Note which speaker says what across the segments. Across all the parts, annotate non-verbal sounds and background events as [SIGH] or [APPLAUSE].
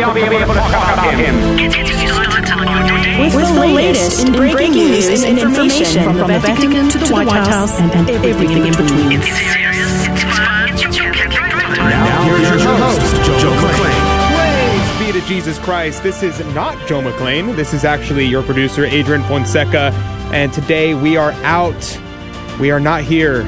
Speaker 1: we ought be able to talk about him.
Speaker 2: With, with the latest in breaking news and information from the Vatican to the White House and, and everything in between.
Speaker 1: Now, here's your host, Joe McClain.
Speaker 3: Praise be to Jesus Christ. This is not Joe McClain. This is actually your producer, Adrian Fonseca. And today we are out. We are not here.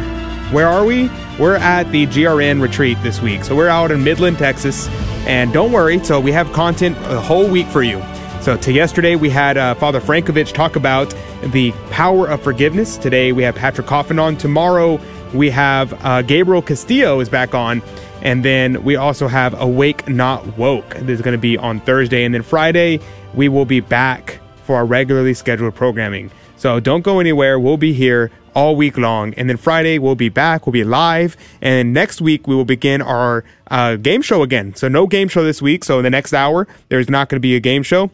Speaker 3: Where are we? We're at the GRN retreat this week. So we're out in Midland, Texas. And don't worry, so we have content a whole week for you. So to yesterday we had uh, Father Frankovich talk about the power of forgiveness. Today we have Patrick Coffin on. Tomorrow we have uh, Gabriel Castillo is back on. And then we also have Awake Not Woke. This is going to be on Thursday. And then Friday, we will be back for our regularly scheduled programming. So don't go anywhere. We'll be here all week long. And then Friday, we'll be back. We'll be live. And next week, we will begin our uh, game show again. So no game show this week. So in the next hour, there's not going to be a game show.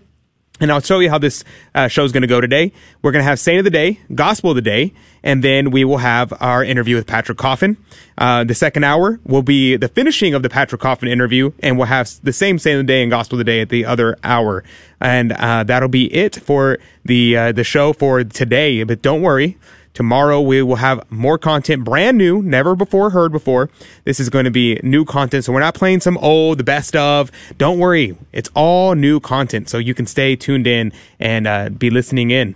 Speaker 3: And I'll show you how this uh, show is going to go today. We're going to have Saint of the Day, Gospel of the Day, and then we will have our interview with Patrick Coffin. Uh, the second hour will be the finishing of the Patrick Coffin interview, and we'll have the same Saint of the Day and Gospel of the Day at the other hour. And uh, that'll be it for the uh, the show for today. But don't worry, Tomorrow we will have more content, brand new, never before heard before. This is going to be new content, so we're not playing some old, the best of. Don't worry, it's all new content, so you can stay tuned in and uh, be listening in.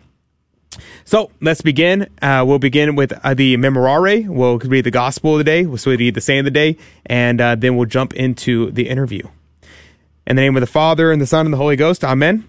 Speaker 3: So let's begin. Uh, we'll begin with uh, the Memorare. We'll read the Gospel of the day. We'll read the Saint of the day, and uh, then we'll jump into the interview. In the name of the Father and the Son and the Holy Ghost. Amen.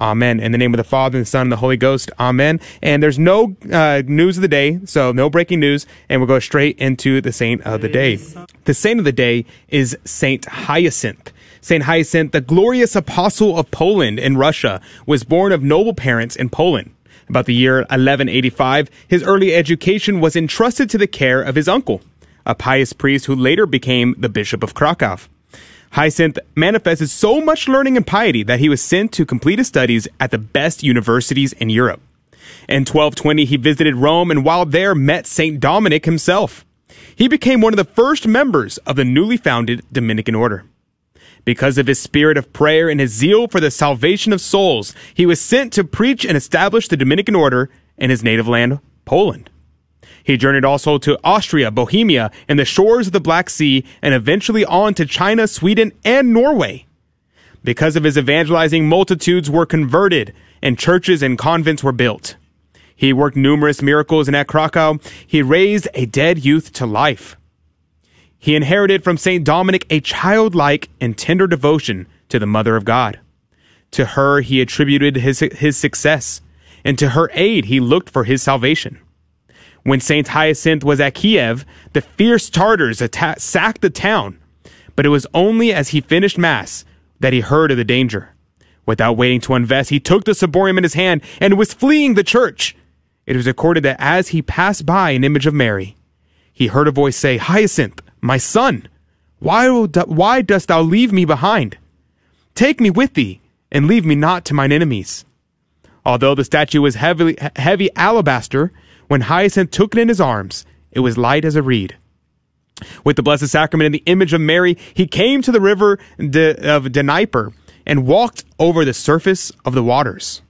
Speaker 3: Amen. In the name of the Father, and the Son, and the Holy Ghost. Amen. And there's no uh, news of the day, so no breaking news, and we'll go straight into the saint of the day. The saint of the day is Saint Hyacinth. Saint Hyacinth, the glorious apostle of Poland and Russia, was born of noble parents in Poland. About the year 1185, his early education was entrusted to the care of his uncle, a pious priest who later became the Bishop of Krakow. Hyacinth manifested so much learning and piety that he was sent to complete his studies at the best universities in Europe. In 1220, he visited Rome and while there met St. Dominic himself. He became one of the first members of the newly founded Dominican order. Because of his spirit of prayer and his zeal for the salvation of souls, he was sent to preach and establish the Dominican order in his native land, Poland. He journeyed also to Austria, Bohemia, and the shores of the Black Sea, and eventually on to China, Sweden, and Norway. Because of his evangelizing, multitudes were converted, and churches and convents were built. He worked numerous miracles, and at Krakow, he raised a dead youth to life. He inherited from St. Dominic a childlike and tender devotion to the Mother of God. To her he attributed his, his success, and to her aid he looked for his salvation. When Saint Hyacinth was at Kiev, the fierce Tartars sacked the town, but it was only as he finished Mass that he heard of the danger. Without waiting to invest, he took the ciborium in his hand and was fleeing the church. It was recorded that as he passed by an image of Mary, he heard a voice say, Hyacinth, my son, why, why dost thou leave me behind? Take me with thee, and leave me not to mine enemies. Although the statue was heavily, heavy alabaster, when Hyacinth took it in his arms, it was light as a reed. With the Blessed Sacrament in the image of Mary, he came to the river of Dnieper and walked over the surface of the waters.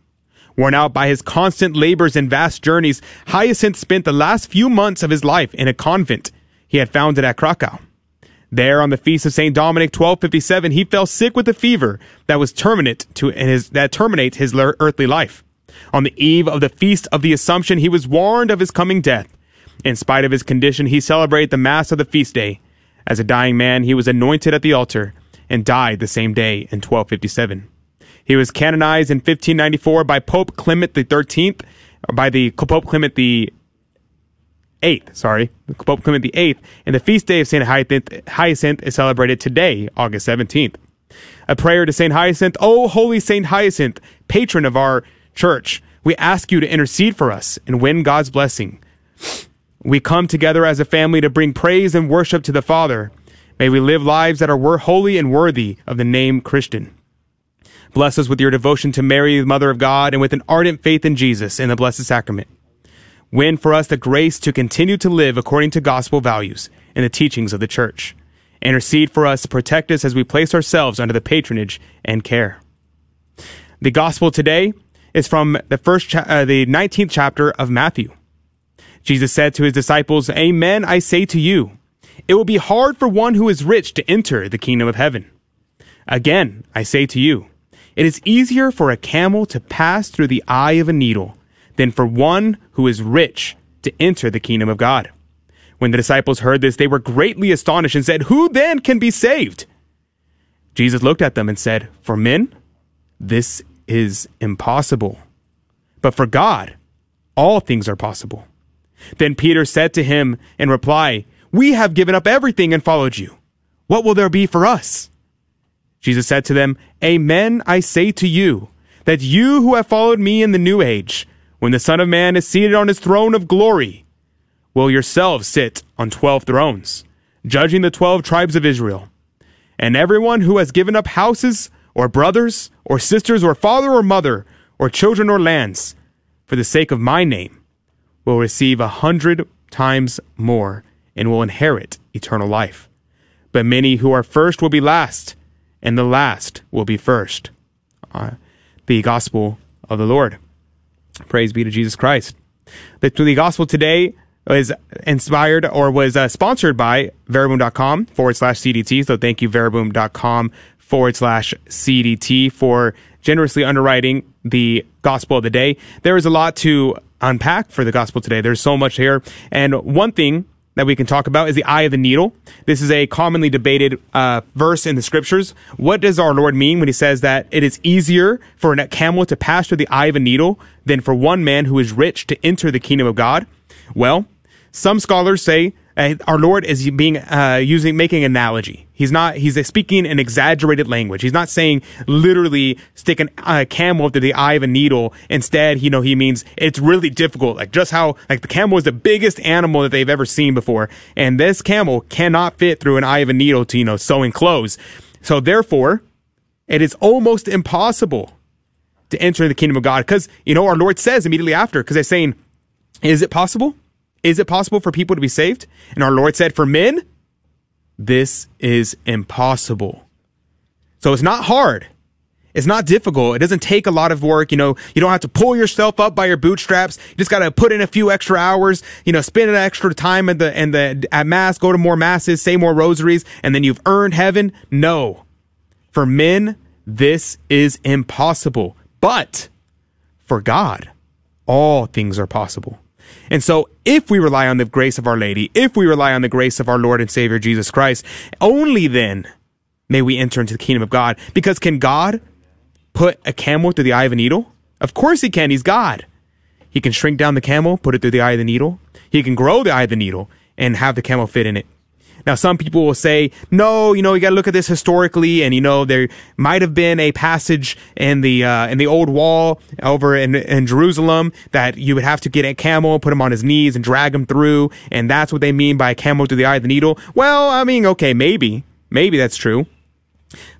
Speaker 3: Worn out by his constant labors and vast journeys, Hyacinth spent the last few months of his life in a convent he had founded at Krakow. There, on the feast of Saint Dominic, 1257, he fell sick with a fever that was terminate to his that terminates his earthly life. On the eve of the feast of the Assumption, he was warned of his coming death. In spite of his condition, he celebrated the Mass of the feast day. As a dying man, he was anointed at the altar and died the same day in 1257. He was canonized in 1594 by Pope Clement XIII, by the Pope Clement the Eighth, sorry, Pope Clement the Eighth, and the feast day of Saint Hyacinth, is celebrated today, August 17th. A prayer to Saint Hyacinth, O holy Saint Hyacinth, patron of our church. We ask you to intercede for us and win God's blessing. We come together as a family to bring praise and worship to the Father. May we live lives that are holy and worthy of the name Christian. Bless us with your devotion to Mary, the Mother of God, and with an ardent faith in Jesus in the Blessed Sacrament. Win for us the grace to continue to live according to gospel values and the teachings of the Church. Intercede for us to protect us as we place ourselves under the patronage and care. The gospel today is from the first, cha- uh, the 19th chapter of Matthew. Jesus said to his disciples, Amen, I say to you, it will be hard for one who is rich to enter the kingdom of heaven. Again, I say to you, it is easier for a camel to pass through the eye of a needle than for one who is rich to enter the kingdom of God. When the disciples heard this, they were greatly astonished and said, Who then can be saved? Jesus looked at them and said, For men, this is impossible. But for God, all things are possible. Then Peter said to him in reply, We have given up everything and followed you. What will there be for us? Jesus said to them, Amen, I say to you, that you who have followed me in the new age, when the Son of Man is seated on his throne of glory, will yourselves sit on twelve thrones, judging the twelve tribes of Israel. And everyone who has given up houses, or brothers, or sisters, or father or mother, or children or lands, for the sake of my name, will receive a hundred times more and will inherit eternal life. But many who are first will be last, and the last will be first. Uh, the gospel of the Lord. Praise be to Jesus Christ. The, the gospel today is inspired or was uh, sponsored by Verbum.com forward slash CDT. So thank you, Verbum.com forward slash CDT for generously underwriting the gospel of the day. There is a lot to unpack for the gospel today. There's so much here. And one thing that we can talk about is the eye of the needle. This is a commonly debated uh, verse in the scriptures. What does our Lord mean when he says that it is easier for a camel to pass through the eye of a needle than for one man who is rich to enter the kingdom of God? Well, some scholars say our Lord is being uh, using making analogy. He's not. He's speaking an exaggerated language. He's not saying literally stick a uh, camel through the eye of a needle. Instead, you know, he means it's really difficult. Like just how like the camel is the biggest animal that they've ever seen before, and this camel cannot fit through an eye of a needle to you know sewing clothes. So therefore, it is almost impossible to enter the kingdom of God because you know our Lord says immediately after because they're saying, "Is it possible?" Is it possible for people to be saved? And our Lord said, For men, this is impossible. So it's not hard. It's not difficult. It doesn't take a lot of work. You know, you don't have to pull yourself up by your bootstraps. You just got to put in a few extra hours, you know, spend an extra time at the, and the, at mass, go to more masses, say more rosaries, and then you've earned heaven. No. For men, this is impossible. But for God, all things are possible. And so, if we rely on the grace of Our Lady, if we rely on the grace of our Lord and Savior Jesus Christ, only then may we enter into the kingdom of God. Because can God put a camel through the eye of a needle? Of course he can. He's God. He can shrink down the camel, put it through the eye of the needle. He can grow the eye of the needle and have the camel fit in it. Now, some people will say, no, you know, you got to look at this historically, and you know, there might have been a passage in the uh, in the old wall over in, in Jerusalem that you would have to get a camel, put him on his knees, and drag him through, and that's what they mean by a camel through the eye of the needle. Well, I mean, okay, maybe, maybe that's true.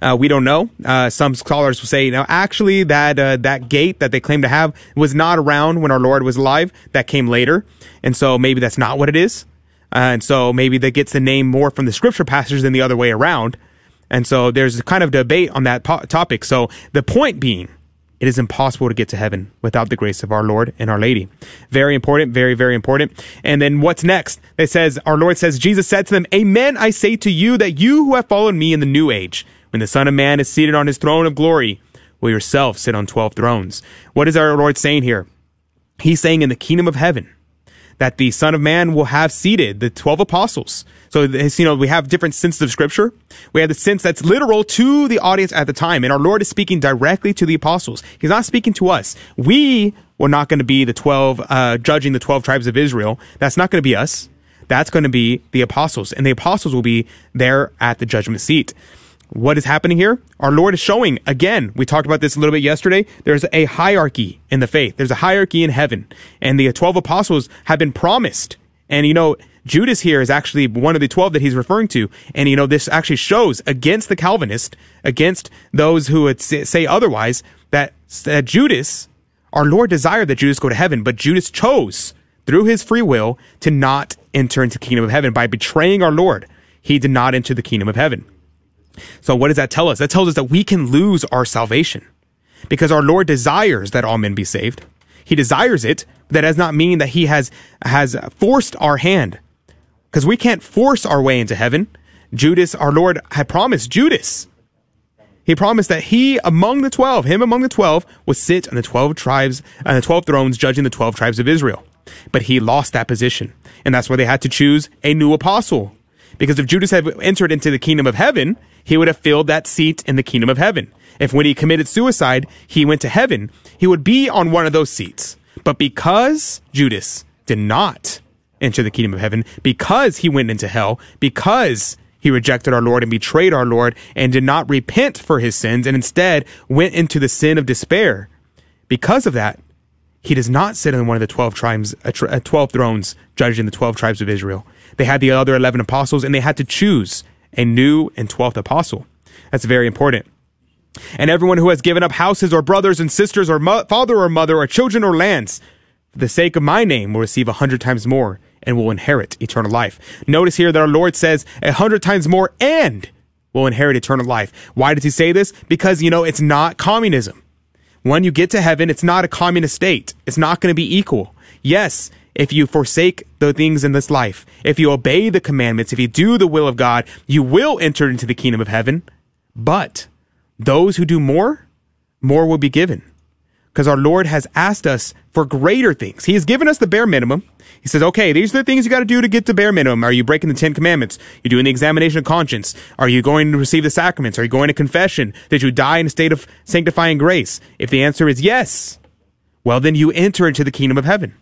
Speaker 3: Uh, we don't know. Uh, some scholars will say, know, actually that uh, that gate that they claim to have was not around when our Lord was alive. That came later, and so maybe that's not what it is. Uh, and so maybe that gets the name more from the scripture passages than the other way around. And so there's kind of debate on that po- topic. So the point being, it is impossible to get to heaven without the grace of our Lord and our Lady. Very important, very, very important. And then what's next? It says, our Lord says, Jesus said to them, Amen, I say to you that you who have followed me in the new age, when the Son of Man is seated on his throne of glory, will yourself sit on 12 thrones. What is our Lord saying here? He's saying in the kingdom of heaven, that the Son of Man will have seated the 12 apostles. So, you know, we have different senses of scripture. We have the sense that's literal to the audience at the time. And our Lord is speaking directly to the apostles. He's not speaking to us. We were not going to be the 12, uh, judging the 12 tribes of Israel. That's not going to be us. That's going to be the apostles. And the apostles will be there at the judgment seat. What is happening here? Our Lord is showing again. We talked about this a little bit yesterday. There's a hierarchy in the faith. There's a hierarchy in heaven, and the twelve apostles have been promised. And you know, Judas here is actually one of the twelve that he's referring to. And you know, this actually shows against the Calvinist, against those who would say otherwise, that that Judas, our Lord desired that Judas go to heaven, but Judas chose through his free will to not enter into the kingdom of heaven by betraying our Lord. He did not enter the kingdom of heaven. So what does that tell us? That tells us that we can lose our salvation because our Lord desires that all men be saved. He desires it, that does not mean that he has, has forced our hand because we can't force our way into heaven. Judas, our Lord had promised Judas. He promised that he among the 12, him among the 12, would sit on the 12 tribes, on the 12 thrones judging the 12 tribes of Israel. But he lost that position. And that's why they had to choose a new apostle. Because if Judas had entered into the kingdom of heaven, he would have filled that seat in the kingdom of heaven. If when he committed suicide, he went to heaven, he would be on one of those seats. But because Judas did not enter the kingdom of heaven, because he went into hell, because he rejected our Lord and betrayed our Lord and did not repent for his sins and instead went into the sin of despair. Because of that, he does not sit in one of the 12 tribes, uh, 12 thrones judging the 12 tribes of Israel. They had the other 11 apostles and they had to choose a new and 12th apostle. That's very important. And everyone who has given up houses or brothers and sisters or mo- father or mother or children or lands for the sake of my name will receive a hundred times more and will inherit eternal life. Notice here that our Lord says a hundred times more and will inherit eternal life. Why does he say this? Because, you know, it's not communism. When you get to heaven, it's not a communist state. It's not going to be equal. Yes, if you forsake the things in this life, if you obey the commandments, if you do the will of God, you will enter into the kingdom of heaven. But those who do more, more will be given. Because our Lord has asked us for greater things. He has given us the bare minimum. He says, okay, these are the things you got to do to get to bare minimum. Are you breaking the Ten Commandments? You're doing the examination of conscience. Are you going to receive the sacraments? Are you going to confession? Did you die in a state of sanctifying grace? If the answer is yes, well, then you enter into the kingdom of heaven.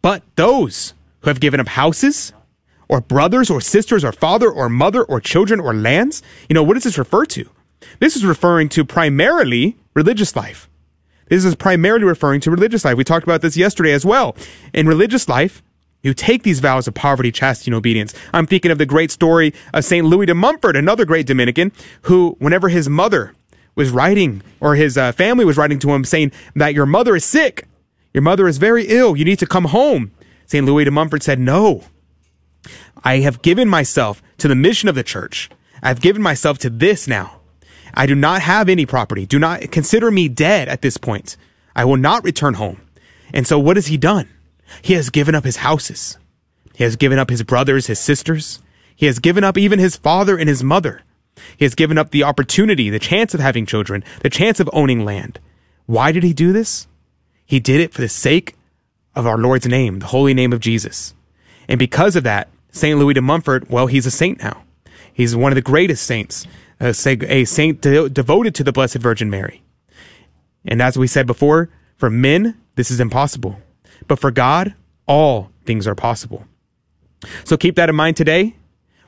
Speaker 3: But those who have given up houses, or brothers, or sisters, or father, or mother, or children, or lands, you know, what does this refer to? This is referring to primarily religious life. This is primarily referring to religious life. We talked about this yesterday as well. In religious life, you take these vows of poverty, chastity, and obedience. I'm thinking of the great story of St. Louis de Montfort, another great Dominican, who, whenever his mother was writing, or his uh, family was writing to him saying that your mother is sick, your mother is very ill. You need to come home. St. Louis de Montfort said, No. I have given myself to the mission of the church. I've given myself to this now. I do not have any property. Do not consider me dead at this point. I will not return home. And so what has he done? He has given up his houses. He has given up his brothers, his sisters. He has given up even his father and his mother. He has given up the opportunity, the chance of having children, the chance of owning land. Why did he do this? He did it for the sake of our Lord's name, the holy name of Jesus. And because of that, St. Louis de Montfort, well, he's a saint now. He's one of the greatest saints, uh, a saint de- devoted to the Blessed Virgin Mary. And as we said before, for men, this is impossible. But for God, all things are possible. So keep that in mind today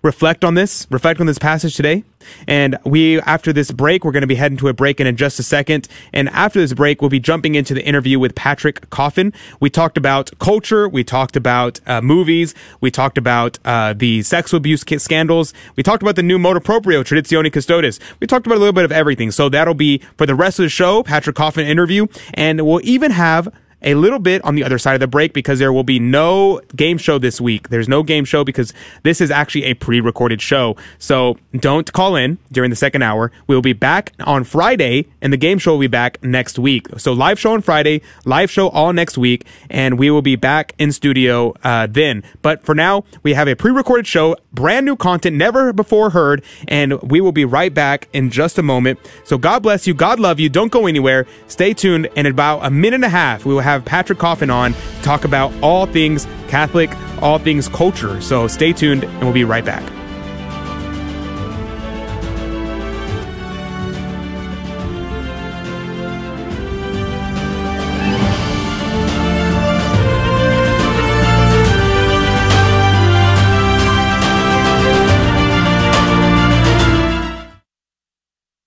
Speaker 3: reflect on this, reflect on this passage today. And we, after this break, we're going to be heading to a break in just a second. And after this break, we'll be jumping into the interview with Patrick Coffin. We talked about culture. We talked about uh, movies. We talked about uh, the sexual abuse scandals. We talked about the new motu proprio, Traditionis Custodes. We talked about a little bit of everything. So that'll be for the rest of the show, Patrick Coffin interview. And we'll even have a little bit on the other side of the break because there will be no game show this week. There's no game show because this is actually a pre recorded show. So don't call in during the second hour. We'll be back on Friday and the game show will be back next week. So live show on Friday, live show all next week, and we will be back in studio uh, then. But for now, we have a pre recorded show, brand new content, never before heard, and we will be right back in just a moment. So God bless you. God love you. Don't go anywhere. Stay tuned. And in about a minute and a half, we will have have Patrick Coffin on to talk about all things Catholic, all things culture. So stay tuned and we'll be right back.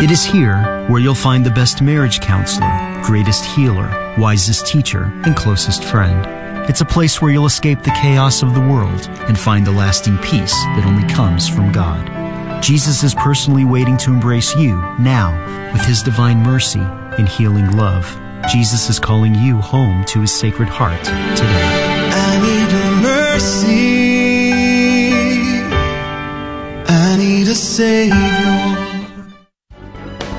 Speaker 4: It is here where you'll find the best marriage counselor, greatest healer, wisest teacher, and closest friend. It's a place where you'll escape the chaos of the world and find the lasting peace that only comes from God. Jesus is personally waiting to embrace you now with his divine mercy and healing love. Jesus is calling you home to his sacred heart today.
Speaker 5: I need a mercy. I need a savior.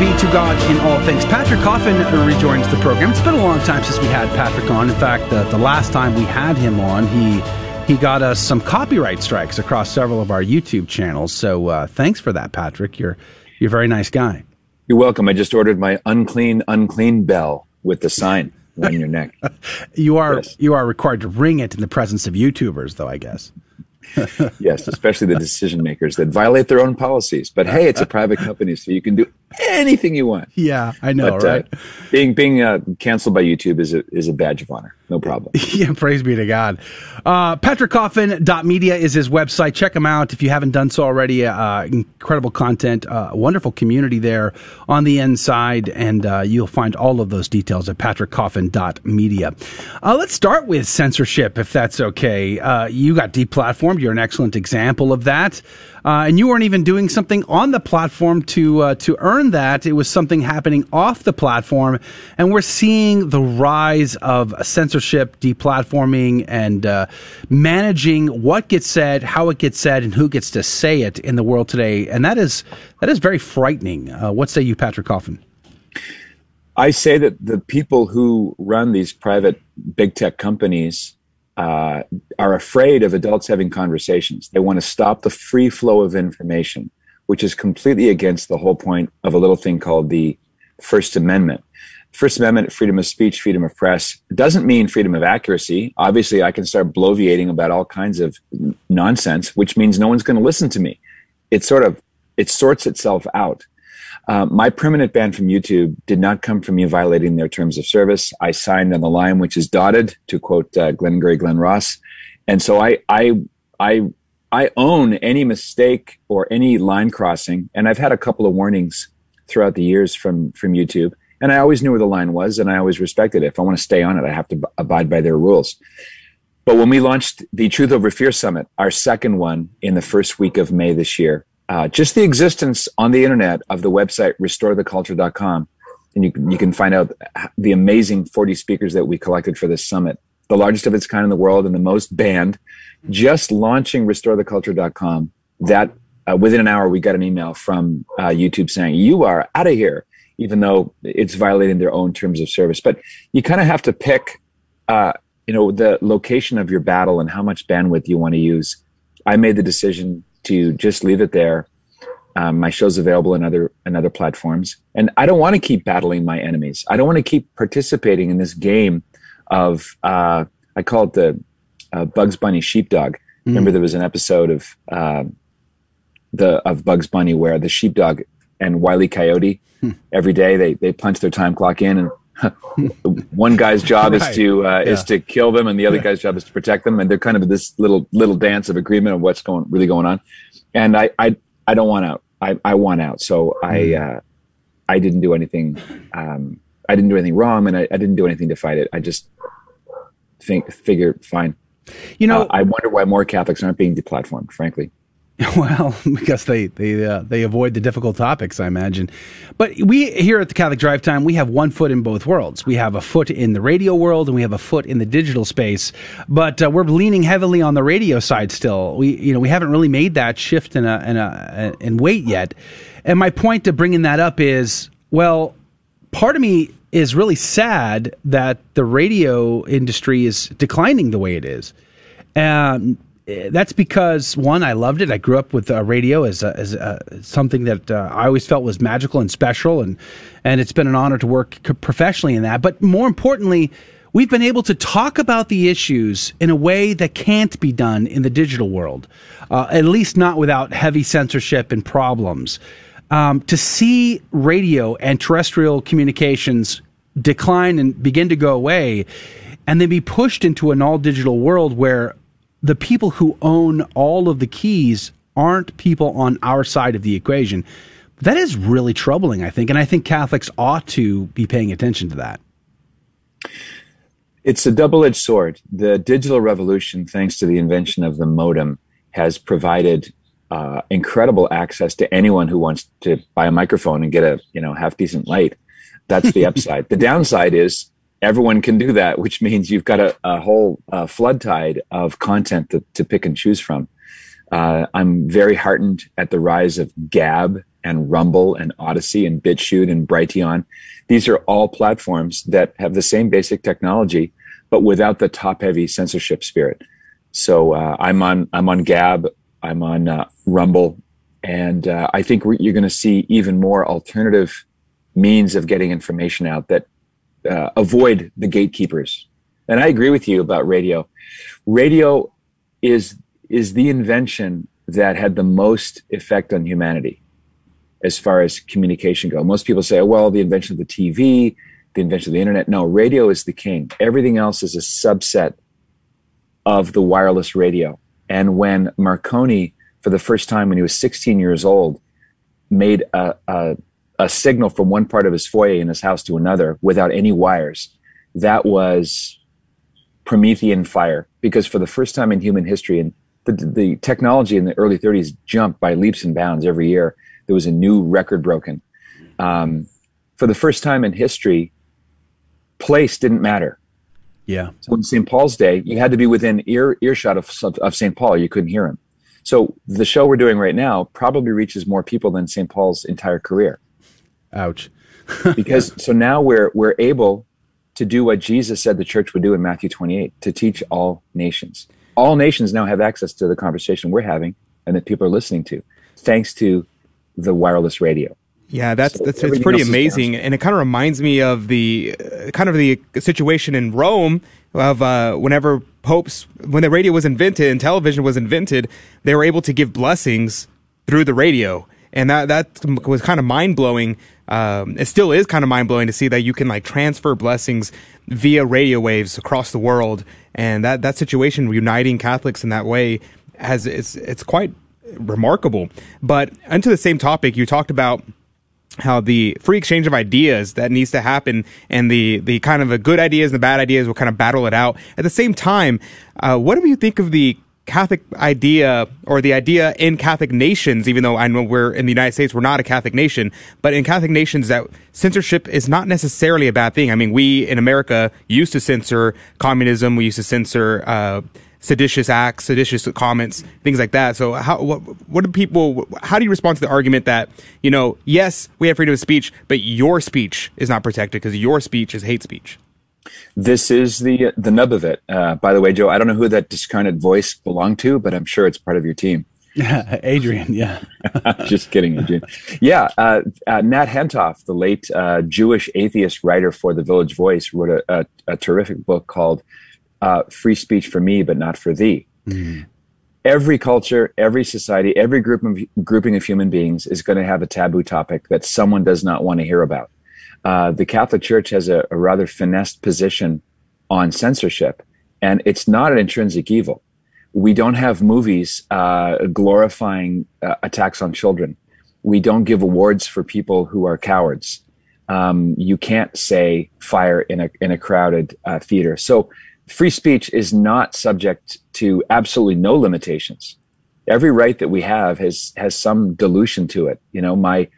Speaker 6: Be to God in all things. Patrick Coffin rejoins the program. It's been a long time since we had Patrick on. In fact, the, the last time we had him on, he he got us some copyright strikes across several of our YouTube channels. So uh, thanks for that, Patrick. You're you're a very nice guy.
Speaker 7: You're welcome. I just ordered my unclean, unclean bell with the sign [LAUGHS] on your neck.
Speaker 6: You are
Speaker 7: Yes.
Speaker 6: you are required to ring it in the presence of YouTubers, though. I guess. [LAUGHS]
Speaker 7: yes, especially the decision makers that violate their own policies. But hey, it's a private company, so you can do anything you want.
Speaker 6: Yeah, I know,
Speaker 7: But, uh,
Speaker 6: right?
Speaker 7: being being uh, canceled by YouTube is a is a badge of honor. No problem. [LAUGHS]
Speaker 6: yeah, praise be to God. Uh, PatrickCoffin.media is his website. Check him out if you haven't done so already. Uh, incredible content, uh, wonderful community there on the inside, and uh, you'll find all of those details at PatrickCoffin.media. Uh, let's start with censorship, if that's okay. Uh, you got deplatformed. You're an excellent example of that. Uh, and you weren't even doing something on the platform to uh, to earn that. It was something happening off the platform, and we're seeing the rise of censorship, deplatforming, and uh, managing what gets said, how it gets said, and who gets to say it in the world today. And that is that is very frightening. Uh, what say you, Patrick Coffin?
Speaker 7: I say that the people who run these private big tech companies uh, are afraid of adults having conversations. They want to stop the free flow of information, which is completely against the whole point of a little thing called the First Amendment. First Amendment, freedom of speech, freedom of press, doesn't mean freedom of accuracy. Obviously, I can start bloviating about all kinds of nonsense, which means no one's going to listen to me. It sort of it sorts itself out. Uh, my permanent ban from YouTube did not come from me violating their terms of service. I signed on the line, which is dotted, to quote uh, Glengarry Glen Ross, and so I, I, I, I own any mistake or any line crossing, and I've had a couple of warnings throughout the years from from YouTube, and I always knew where the line was, and I always respected it. If I want to stay on it, I have to b- abide by their rules. But when we launched the Truth Over Fear Summit, our second one in the first week of May this year, uh, just the existence on the internet of the website restoretheculture.com, and you, can- you can find out the amazing 40 speakers that we collected for this summit, the largest of its kind in the world and the most banned. Just launching restoretheculture.com, that uh, within an hour, we got an email from uh, YouTube saying, You are out of here, even though it's violating their own terms of service. But you kind of have to pick uh, you know the location of your battle and how much bandwidth you want to use i made the decision to just leave it there. Um, my show's available in other in other platforms. And i don't want to keep battling my enemies. I don't want to keep participating in this game of uh, i call it the uh, bugs bunny sheepdog. Remember there was an episode of uh, the of bugs bunny where the sheepdog and Wile E. coyote every day they they punch their time clock in and one guy's job
Speaker 6: Right.
Speaker 7: is to uh, is to kill them, and the other guy's job is to protect them, and they're kind of this little little dance of agreement of what's going really going on. And I I, I don't want out. I, I want out. So I uh, I didn't do anything. Um, I didn't do anything wrong, and I, I, didn't do anything to fight it. I just think figure fine.
Speaker 6: You know,
Speaker 7: uh, I wonder why more Catholics aren't being deplatformed. Frankly, [LAUGHS]
Speaker 6: Well, because they they uh, they avoid the difficult topics, I imagine. But we here at the Catholic Drive Time, we have one foot in both worlds. We have a foot in the radio world, and we have a foot in the digital space. But uh, we're leaning heavily on the radio side still. We you know we haven't really made that shift in a in a in weight yet. And my point to bringing that up is, well, part of me is really sad that the radio industry is declining the way it is. Um, that's because one, I loved it. I grew up with uh, radio as, a, as a, something that uh, I always felt was magical and special, and and it's been an honor to work professionally in that. But more importantly, we've been able to talk about the issues in a way that can't be done in the digital world, uh, at least not without heavy censorship and problems. Um, to see radio and terrestrial communications decline and begin to go away, and then be pushed into an all digital world where the people who own all of the keys aren't people on our side of the equation. That is really troubling, I think. And I think Catholics ought to be paying attention to that.
Speaker 7: It's a double edged sword. The digital revolution, thanks to the invention of the modem, has provided uh, incredible access to anyone who wants to buy a microphone and get a you know half decent light. That's the [LAUGHS] upside. the downside is everyone can do that, which means you've got a, a whole uh, flood tide of content to, to pick and choose from. Uh, I'm very heartened at the rise of Gab and Rumble and Odysee and BitChute and Brighteon. These are all platforms that have the same basic technology, but without the top-heavy censorship spirit. So uh, I'm on I'm on Gab, I'm on uh, Rumble, and uh, I think you're going to see even more alternative means of getting information out that uh, avoid the gatekeepers. And I agree with you about radio. Radio is is the invention that had the most effect on humanity as far as communication go. Most people say, oh, well, the invention of the TV, the invention of the internet. No, radio is the king. Everything else is a subset of the wireless radio. And when Marconi, for the first time when he was 16 years old, made a, a a signal from one part of his foyer in his house to another without any wires. That was Promethean fire because for the first time in human history, and the, the technology in the early 30s jumped by leaps and bounds every year. There was a new record broken. Um, for the first time in history, place didn't matter.
Speaker 6: Yeah.
Speaker 7: So in St. Paul's Day, you had to be within ear earshot of, of St. Paul. You couldn't hear him. So the show we're doing right now probably reaches more people than St. Paul's entire career.
Speaker 6: Ouch. [LAUGHS]
Speaker 7: because so now we're we're able to do what Jesus said the church would do in Matthew 28 to teach all nations. All nations now have access to the conversation we're having and that people are listening to, thanks to the wireless radio.
Speaker 3: Yeah, that's so that's it's pretty amazing, and it kind of reminds me of the uh, kind of the situation in Rome of uh, whenever popes, when the radio was invented and television was invented, they were able to give blessings through the radio, and that that was kind of mind blowing um, it still is kind of mind blowing to see that you can like transfer blessings via radio waves across the world, and that that situation uniting Catholics in that way has it's it's quite remarkable. But onto the same topic, you talked about how the free exchange of ideas that needs to happen and the the kind of the good ideas and the bad ideas will kind of battle it out. At the same time, uh, what do you think of the Catholic idea or the idea in Catholic nations, even though I know we're in the United States, we're not a Catholic nation, but in Catholic nations that censorship is not necessarily a bad thing. I mean, we in America used to censor communism. We used to censor, uh, seditious acts, seditious comments, things like that. So how, what, what do people, how do you respond to the argument that, you know, yes, we have freedom of speech, but your speech is not protected because your speech is hate speech?
Speaker 7: This is the the nub of it. Uh, by the way, Joe, I don't know who that discarnate voice belonged to, but I'm sure it's part of your team. [LAUGHS]
Speaker 6: Adrian, yeah. [LAUGHS]
Speaker 7: Just kidding, Adrian. Yeah, uh, uh, Nat Hentoff, the late uh, Jewish atheist writer for The Village Voice, wrote a, a, a terrific book called uh, Free Speech for Me, but Not for Thee. Mm. Every culture, every society, every group of, grouping of human beings is going to have a taboo topic that someone does not want to hear about uh, the Catholic Church has a, a, rather finessed position on censorship, and it's not an intrinsic evil. We don't have movies uh, glorifying uh, attacks on children. we don't give awards for people who are cowards. Um, you can't say fire in a in a crowded uh, theater. So free speech is not subject to absolutely no limitations. Every right that we have has has some dilution to it. You know, my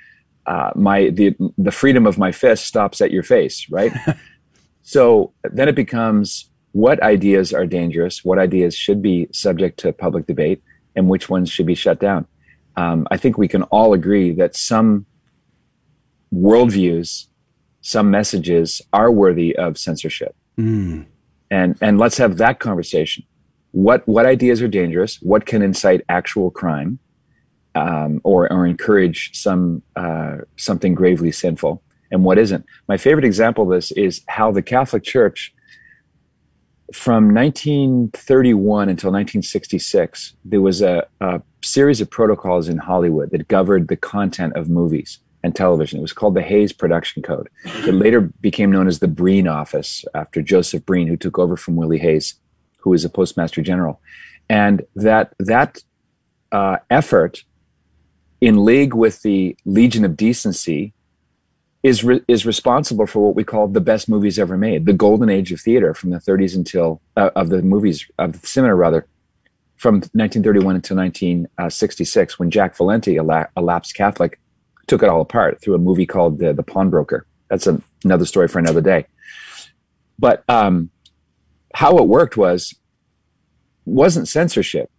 Speaker 7: uh, my the the freedom of my fist stops at your face, right? [LAUGHS] so then it becomes what ideas are dangerous, what ideas should be subject to public debate, and which ones should be shut down. Um, I think we can all agree that some worldviews, some messages are worthy of censorship.
Speaker 6: Mm.
Speaker 7: And, and let's have that conversation. What, what ideas are dangerous? What can incite actual crime um, or, or encourage some, uh, something gravely sinful? And what isn't? My favorite example of this is how the Catholic Church, from 1931 until 1966, there was a, a series of protocols in Hollywood that governed the content of movies and television. It was called the Hays Production Code. It later became known as the Breen Office after Joseph Breen, who took over from Willie Hays, who was a Postmaster General. And that that uh, effort, in league with the Legion of Decency, is re- is responsible for what we call the best movies ever made, the golden age of theater from the 30s until uh, of the movies of the cinema rather from 1931 until 1966 when Jack Valenti, a, la- a lapsed Catholic, took it all apart through a movie called The, the Pawnbroker. That's a, another story for another day. But um, how it worked was wasn't censorship.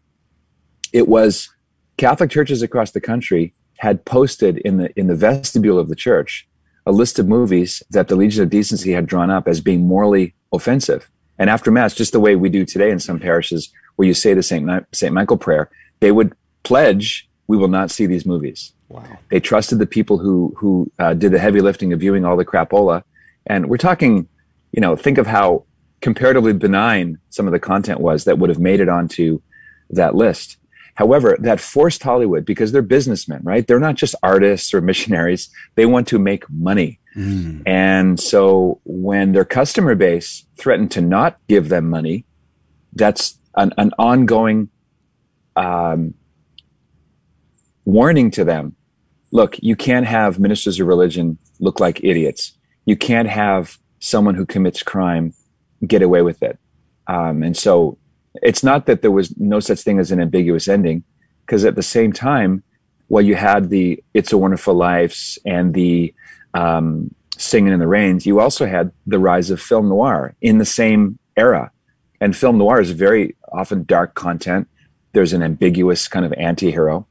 Speaker 7: It was Catholic churches across the country had posted in the in the vestibule of the church a list of movies that the Legion of Decency had drawn up as being morally offensive. And after Mass, just the way we do today in some parishes, where you say the Saint, Saint Michael prayer, they would pledge, we will not see these movies.
Speaker 3: Wow.
Speaker 7: They trusted the people who, who uh, did the heavy lifting of viewing all the crapola. And we're talking, you know, think of how comparatively benign some of the content was that would have made it onto that list. However, that forced Hollywood because they're businessmen, right? They're not just artists or missionaries. They want to make money.
Speaker 6: Mm.
Speaker 7: And so when their customer base threatened to not give them money, that's an, an ongoing um, warning to them. Look, you can't have ministers of religion look like idiots. You can't have someone who commits crime get away with it. Um, and so it's not that there was no such thing as an ambiguous ending, because at the same time, while you had the It's a Wonderful Life and the um, Singing in the Rains, you also had the rise of film noir in the same era. And film noir is very often dark content. There's an ambiguous kind of anti-hero.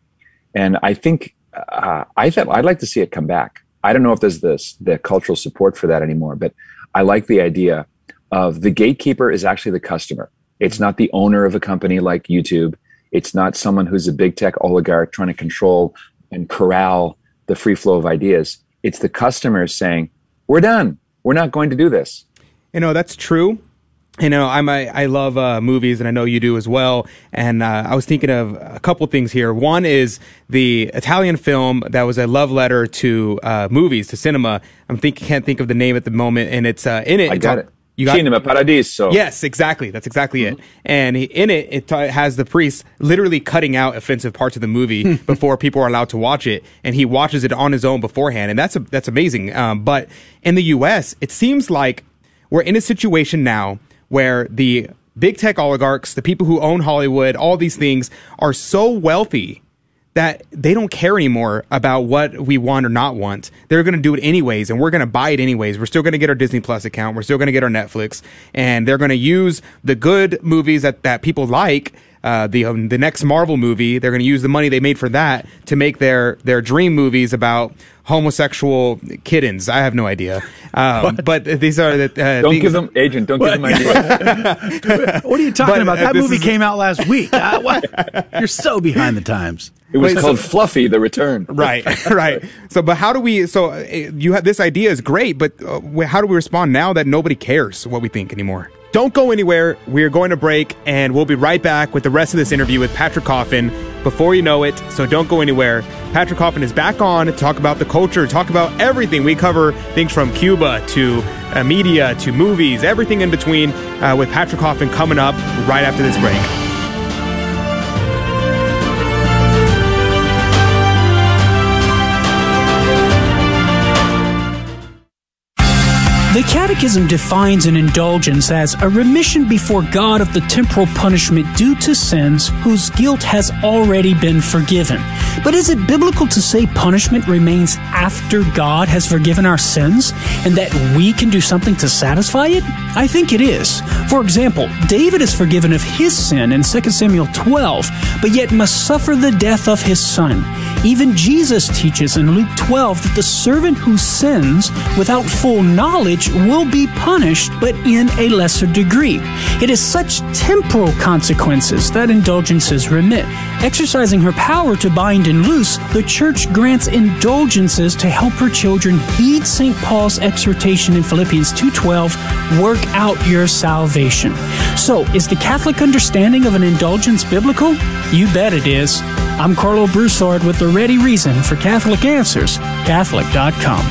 Speaker 7: And I think uh, I thought I'd like to see it come back. I don't know if there's this the cultural support for that anymore, but I like the idea of the gatekeeper is actually the customer. It's not the owner of a company like YouTube. It's not someone who's a big tech oligarch trying to control and corral the free flow of ideas. It's the customers saying, "We're done. We're not going to do this."
Speaker 3: You know, that's true. You know, I'm I, I love uh, movies, and I know you do as well. And uh, I was thinking of a couple things here. One is the Italian film that was a love letter to uh, movies, to cinema. I'm think can't think of the name at the moment, and it's uh, in it.
Speaker 7: I got it.
Speaker 3: You got
Speaker 7: Cinema Paradiso.
Speaker 3: Yes, exactly. That's exactly
Speaker 7: Mm-hmm.
Speaker 3: it. And he, in it, it t- has the priest literally cutting out offensive parts of the movie [LAUGHS] before people are allowed to watch it, and he watches it on his own beforehand, and that's a, that's amazing. Um, but in the U.S., it seems like we're in a situation now where the big tech oligarchs, the people who own Hollywood, all these things are so wealthy that they don't care anymore about what we want or not want. They're going to do it anyways, and we're going to buy it anyways. We're still going to get our Disney Plus account. We're still going to get our Netflix, and they're going to use the good movies that, that people like. Uh, the um, the next Marvel movie, they're going to use the money they made for that to make their their dream movies about homosexual kittens. I have no idea, um, but these are the uh,
Speaker 7: Don't
Speaker 3: things-
Speaker 7: give them, agent. Don't give them ideas.
Speaker 6: What are you talking
Speaker 3: But,
Speaker 6: about?
Speaker 3: uh,
Speaker 6: That movie
Speaker 3: is-
Speaker 6: came out last week. Uh, what? You're so behind the times.
Speaker 7: It was
Speaker 3: Wait,
Speaker 7: called
Speaker 3: so-
Speaker 7: Fluffy: The Return. [LAUGHS]
Speaker 3: right right. So but how do we so uh, you have this idea is great but uh, how do we respond now that nobody cares what we think anymore? Don't go anywhere. We're going to break and we'll be right back with the rest of this interview with patrick coffin. Before you know it so don't go anywhere. Patrick coffin is back on to talk about the culture talk about everything. We cover things from cuba to uh, media to movies everything in between uh, with patrick coffin coming up right after this break
Speaker 8: The Catechism defines an indulgence as a remission before God of the temporal punishment due to sins whose guilt has already been forgiven. But is it biblical to say punishment remains after God has forgiven our sins and that we can do something to satisfy it? I think it is. For example, David is forgiven of his sin in 2 Samuel 12, but yet must suffer the death of his son. Even Jesus teaches in Luke 12 that the servant who sins without full knowledge will be punished, but in a lesser degree. It is such temporal consequences that indulgences remit. Exercising her power to bind and loose, the Church grants indulgences to help her children heed St. Paul's exhortation in Philippians 2:12, "Work out your salvation." So, is the Catholic understanding of an indulgence biblical? You bet it is. I'm Karlo Broussard with the ready reason for Catholic Answers, Catholic.com.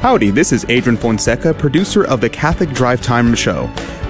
Speaker 3: Howdy, this is Adrian Fonseca, producer of the Catholic Drive Time Show.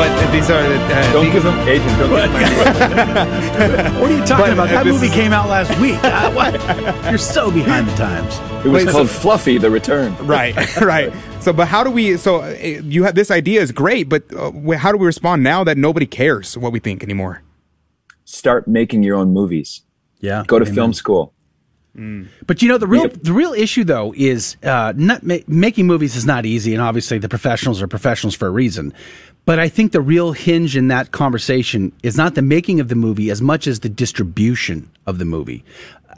Speaker 3: But, but these are. Uh,
Speaker 7: Don't
Speaker 3: these-
Speaker 7: give them agent. Don't give him my [LAUGHS]
Speaker 6: What are you talking
Speaker 3: But,
Speaker 6: about?
Speaker 3: uh,
Speaker 6: That movie
Speaker 3: is-
Speaker 6: came out last week. Uh, what? You're so behind the times.
Speaker 7: It was
Speaker 3: Wait,
Speaker 7: called
Speaker 3: so-
Speaker 7: Fluffy: The Return.
Speaker 3: right, [LAUGHS] right. So, but how do we? So, uh, you have this idea is great, but uh, how do we respond now that nobody cares what we think anymore?
Speaker 7: Start making your own movies.
Speaker 6: Yeah.
Speaker 7: Go to film school.
Speaker 6: But you know the real
Speaker 7: Yep.
Speaker 6: the real issue though is uh, not ma- making movies is not easy, and obviously the professionals are professionals for a reason. But I think the real hinge in that conversation is not the making of the movie as much as the distribution of the movie.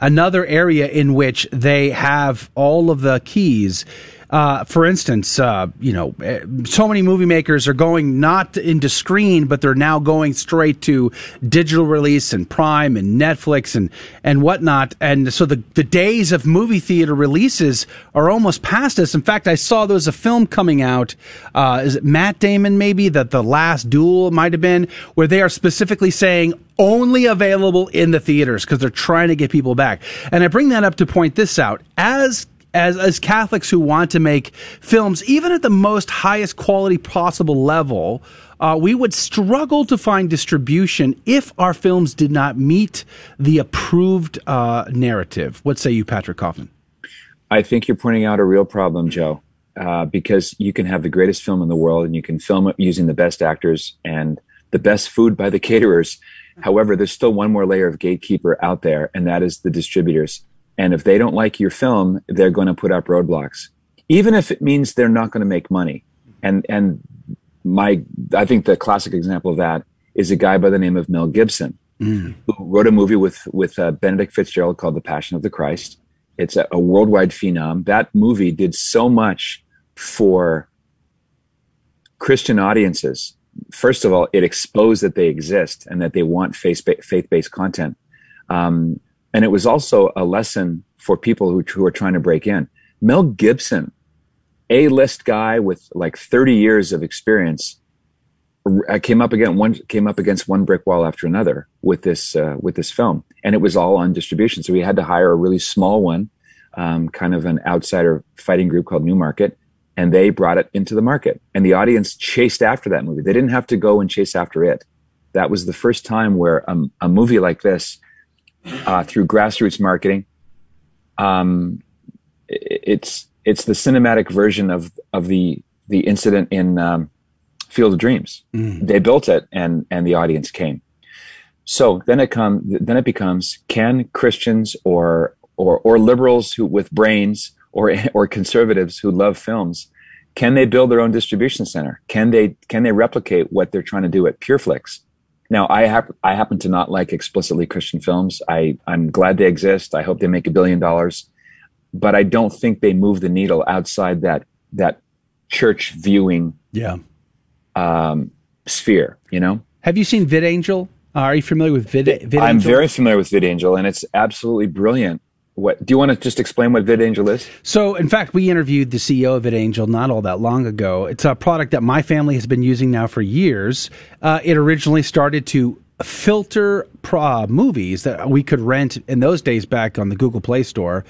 Speaker 6: Another area in which they have all of the keys. Uh, for instance, uh, you know, eh, so many movie makers are going not into screen, but they're now going straight to digital release and Prime and Netflix and and whatnot. And so the the days of movie theater releases are almost past us. In fact, I saw there was a film coming out. Uh, is it Matt Damon? Maybe that the Last Duel might have been, where they are specifically saying only available in the theaters because they're trying to get people back. And I bring that up to point this out as as as Catholics who want to make films, even at the most highest quality possible level, uh, we would struggle to find distribution if our films did not meet the approved uh, narrative. What say you, Patrick Coffin?
Speaker 7: I think you're pointing out a real problem, Joe, uh, because you can have the greatest film in the world and you can film it using the best actors and the best food by the caterers. However, there's still one more layer of gatekeeper out there, and that is the distributors. And if they don't like your film, they're going to put up roadblocks, even if it means they're not going to make money. And and my I think the classic example of that is a guy by the name of Mel Gibson, who wrote a movie with with uh, Benedict Fitzgerald called The Passion of the Christ. It's a, a worldwide phenom. That movie did so much for Christian audiences. First of all, it exposed that they exist and that they want faith based content. Um, and it was also a lesson for people who, who are trying to break in. Mel Gibson, a list guy with like 30 years of experience, r- came up against one came up against one brick wall after another with this uh, with this film, and it was all on distribution. So we had to hire a really small one, um, kind of an outsider fighting group called Newmarket, and they brought it into the market, and the audience chased after that movie. They didn't have to go and chase after it. That was the first time where um, a movie like this, uh, through grassroots marketing, um, it's it's the cinematic version of of the the incident in um, Field of Dreams. They built it, and and the audience came. So then it come then it becomes can Christians or or or liberals who with brains or [LAUGHS] or conservatives who love films can they build their own distribution center? Can they can they replicate what they're trying to do at PureFlix? Now I hap- I happen to not like explicitly Christian films. I I'm glad they exist. I hope they make a billion dollars, but I don't think they move the needle outside that that church viewing
Speaker 6: Yeah.
Speaker 7: um, sphere. You know,
Speaker 6: Have you seen VidAngel? Uh, are you familiar with Vid? VidAngel?
Speaker 7: I'm very familiar with VidAngel, and it's absolutely brilliant. What do you want to just explain what VidAngel is?
Speaker 6: So, in fact, we interviewed the CEO of VidAngel not all that long ago. It's a product that my family has been using now for years. Uh, it originally started to filter pro- movies that we could rent in those days back on the Google Play Store.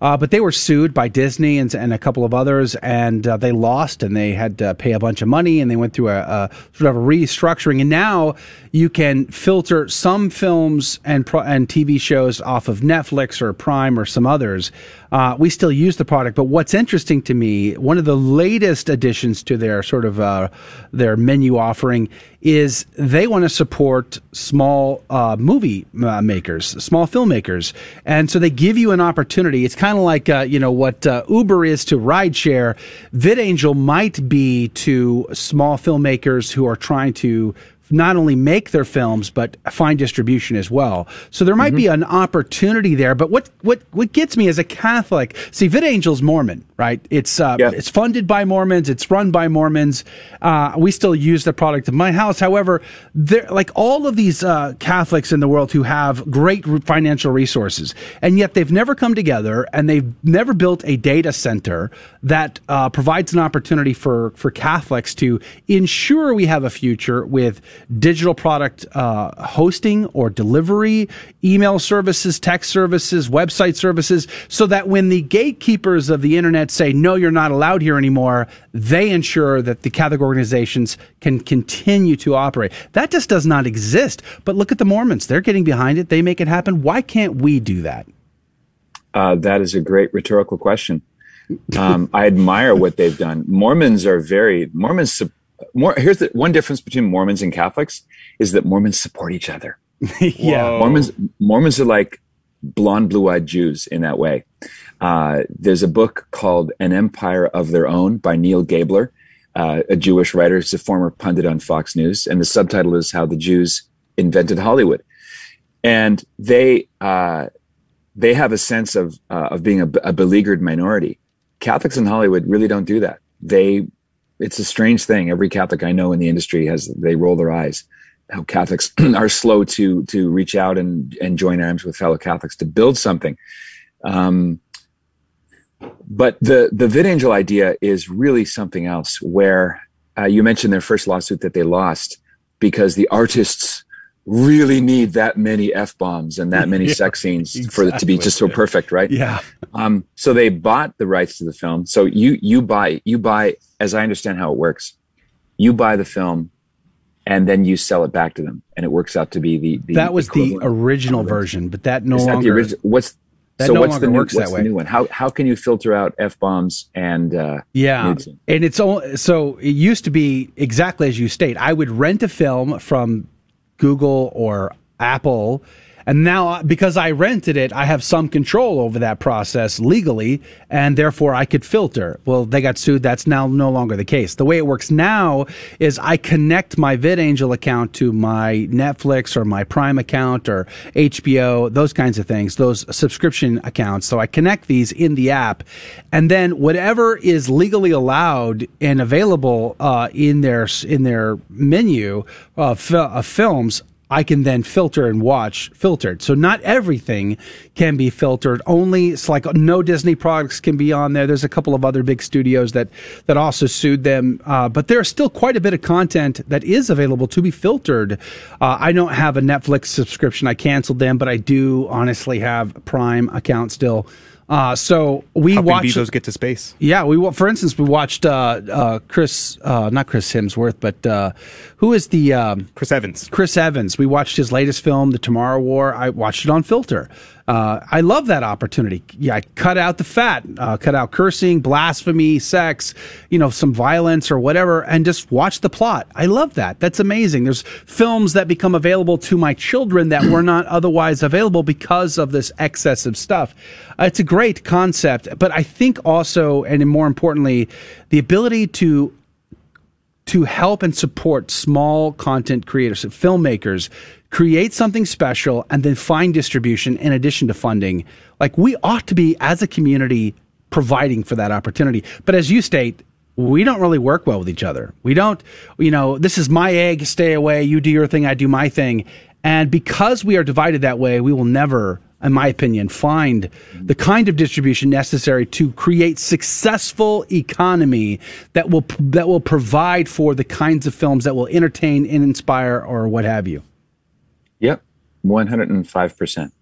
Speaker 6: Uh, but they were sued by Disney and, and a couple of others, and uh, they lost, and they had to pay a bunch of money, and they went through a, a sort of a restructuring. And now you can filter some films and and TV shows off of Netflix or Prime or some others. Uh, we still use the product, but what's interesting to me, one of the latest additions to their sort of uh, their menu offering is they want to support small uh, movie uh, makers, small filmmakers, and so they give you an opportunity. It's kind of like uh, you know what uh, Uber is to rideshare. VidAngel might be to small filmmakers who are trying to not only make their films but find distribution as well. So there might mm-hmm. be an opportunity there. But what what what gets me as a Catholic, see, VidAngel's Mormon, right? It's uh, it's funded by Mormons, it's run by Mormons. Uh, we still use the product in my house. However, there like all of these uh, Catholics in the world who have great financial resources, and yet they've never come together and they've never built a data center that uh, provides an opportunity for for Catholics to ensure we have a future with digital product uh, hosting or delivery, email services, text services, website services, so that when the gatekeepers of the internet say, no, you're not allowed here anymore, they ensure that the Catholic organizations can continue to operate. That just does not exist. But look at the Mormons. They're getting behind it. They make it happen. Why can't we do that?
Speaker 7: Uh, that is a great rhetorical question. Um, I admire what they've done. Mormons are very Mormons more here's the one difference between Mormons and Catholics is that Mormons support each other. [LAUGHS]
Speaker 6: yeah,
Speaker 7: Mormons Mormons are like blonde, blue-eyed Jews in that way. Uh, there's a book called An Empire of Their Own by Neal Gabler, uh, a Jewish writer. He's a former pundit on Fox News, and the subtitle is "How the Jews Invented Hollywood." And they uh, they have a sense of uh, of being a, a beleaguered minority. Catholics in Hollywood really don't do that. They it's a strange thing. Every Catholic I know in the industry has they roll their eyes. How Catholics [CLEARS THROAT] are slow to to reach out and and join arms with fellow Catholics to build something. Um, but the the VidAngel idea is really something else. Where uh, you mentioned their first lawsuit that they lost because the artists really need that many f bombs and that [LAUGHS] many yeah, sex scenes exactly. for it to be just so perfect, right?
Speaker 6: Yeah.
Speaker 7: Um, so they bought the rights to the film. So you you buy you buy, as I understand how it works, you buy the film, and then you sell it back to them, and it works out to be the, the
Speaker 6: that was the original version, but that no longer.
Speaker 7: The what's that so no what's the new, works what's that way. new one? How how can you filter out f bombs and uh,
Speaker 6: yeah, and it's all so it used to be exactly as you state. I would rent a film from Google or Apple. And now, because I rented it, I have some control over that process legally, and therefore I could filter. Well, they got sued. That's now no longer the case. The way it works now is I connect my VidAngel account to my Netflix or my Prime account or HBO, those kinds of things, those subscription accounts. So I connect these in the app, and then whatever is legally allowed and available uh, in their in their menu of, of films, I can then filter and watch filtered. So not everything can be filtered. Only it's like no Disney products can be on there. There's a couple of other big studios that that also sued them, uh, but there's still quite a bit of content that is available to be filtered. Uh, I don't have a Netflix subscription. I canceled them, but I do honestly have Prime account still. Uh, so we
Speaker 3: Helping
Speaker 6: watched
Speaker 3: Bezos get to space.
Speaker 6: Yeah, we for instance we watched uh, uh, Chris, uh, not Chris Hemsworth, but uh, who is the um,
Speaker 3: Chris Evans?
Speaker 6: Chris Evans. We watched his latest film, The Tomorrow War. I watched it on Filter. Uh, I love that opportunity. Yeah, I cut out the fat, uh, cut out cursing, blasphemy, sex, you know, some violence or whatever, and just watch the plot. I love that. That's amazing. There's films that become available to my children that were not otherwise available because of this excessive stuff. Uh, it's a great concept, but I think also, and more importantly, the ability to to help and support small content creators, filmmakers, create something special and then find distribution in addition to funding. Like we ought to be as a community providing for that opportunity. But as you state, we don't really work well with each other. We don't, you know, this is my egg, stay away, you do your thing, I do my thing. And because we are divided that way, we will never, in my opinion, find the kind of distribution necessary to create successful economy that will that will provide for the kinds of films that will entertain and inspire or what have you.
Speaker 7: Yep, one hundred and five percent.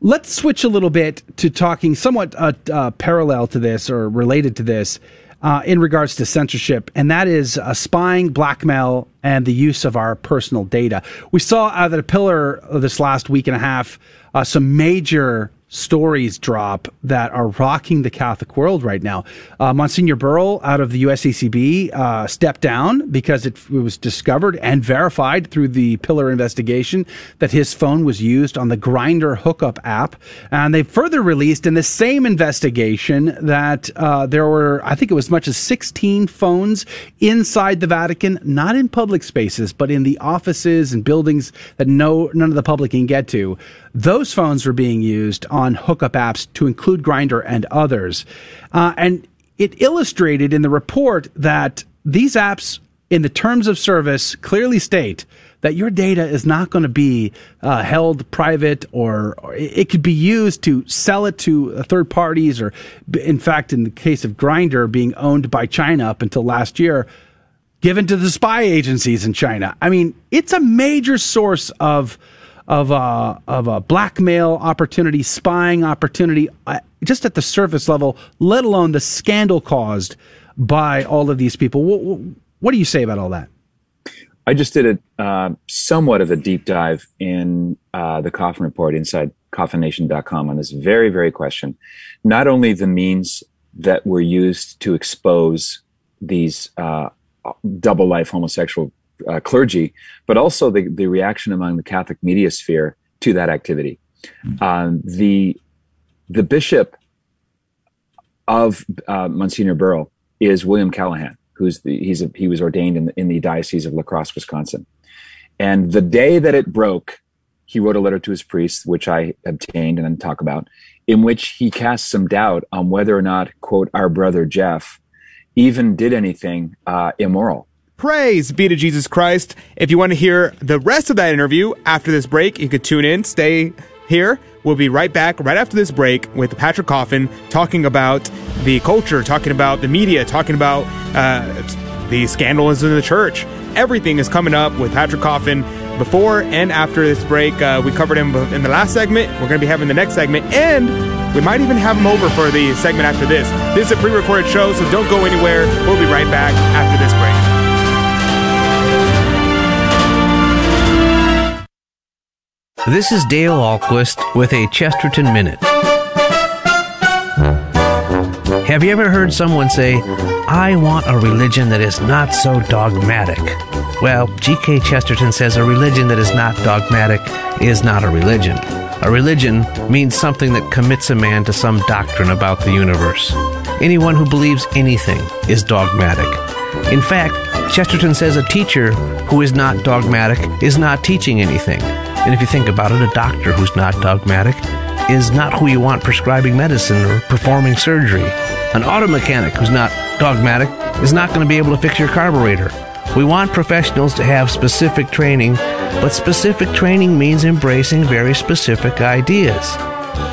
Speaker 6: Let's switch a little bit to talking somewhat uh, uh, parallel to this or related to this uh, in regards to censorship, and that is uh, spying, blackmail, and the use of our personal data. We saw out of the pillar this last week and a half uh, some major stories drop that are rocking the Catholic world right now. Uh, Monsignor Burrill out of the USCCB uh, stepped down because it, it, was discovered and verified through the Pillar investigation that his phone was used on the Grindr hookup app. And they further released in the same investigation that uh, there were, I think it was as much as 16 phones inside the Vatican, not in public spaces, but in the offices and buildings that no none of the public can get to. Those phones were being used on hookup apps to include Grindr and others. Uh, and it illustrated in the report that these apps, in the terms of service, clearly state that your data is not going to be uh, held private or, or, it could be used to sell it to third parties or in fact in the case of grindr being owned by China up until last year given to the spy agencies in China. I mean, it's a major source of of a of a blackmail opportunity, spying opportunity, uh, just at the surface level, let alone the scandal caused by all of these people. What, what do you say about all that?
Speaker 7: I just did a uh, somewhat of a deep dive in uh, the Coffin Report inside CoffinNation.com on this very very question. Not only the means that were used to expose these uh, double life homosexual uh, clergy, but also the, the reaction among the Catholic media sphere to that activity. Mm-hmm. Um, the the bishop of uh, Monsignor Burrill is William Callahan, who's the he's a, he was ordained in the, in the diocese of La Crosse, Wisconsin. And the day that it broke, he wrote a letter to his priest, which I obtained and then talk about, in which he cast some doubt on whether or not, quote, our brother Jeff even did anything uh, immoral.
Speaker 3: Praise be to Jesus Christ. If you want to hear the rest of that interview after this break, you could tune in, stay here. We'll be right back right after this break with Patrick Coffin talking about the culture, talking about the media, talking about uh, the scandals in the church. Everything is coming up with Patrick Coffin before and after this break. Uh, we covered him in the last segment. We're going to be having the next segment, and we might even have him over for the segment after this. This is a pre recorded show, so don't go anywhere. We'll be right back after this break.
Speaker 9: This is Dale Ahlquist with a Chesterton Minute. Have you ever heard someone say, I want a religion that is not so dogmatic? Well, G.K. Chesterton says a religion that is not dogmatic is not a religion. A religion means something that commits a man to some doctrine about the universe. Anyone who believes anything is dogmatic. In fact, Chesterton says a teacher who is not dogmatic is not teaching anything. And if you think about it, a doctor who's not dogmatic is not who you want prescribing medicine or performing surgery. An auto mechanic who's not dogmatic is not going to be able to fix your carburetor. We want professionals to have specific training, but specific training means embracing very specific ideas.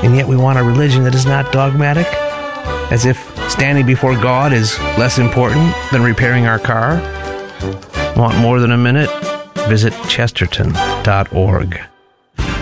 Speaker 9: And yet we want a religion that is not dogmatic? As if standing before God is less important than repairing our car? Want more than a minute? visit chesterton.org.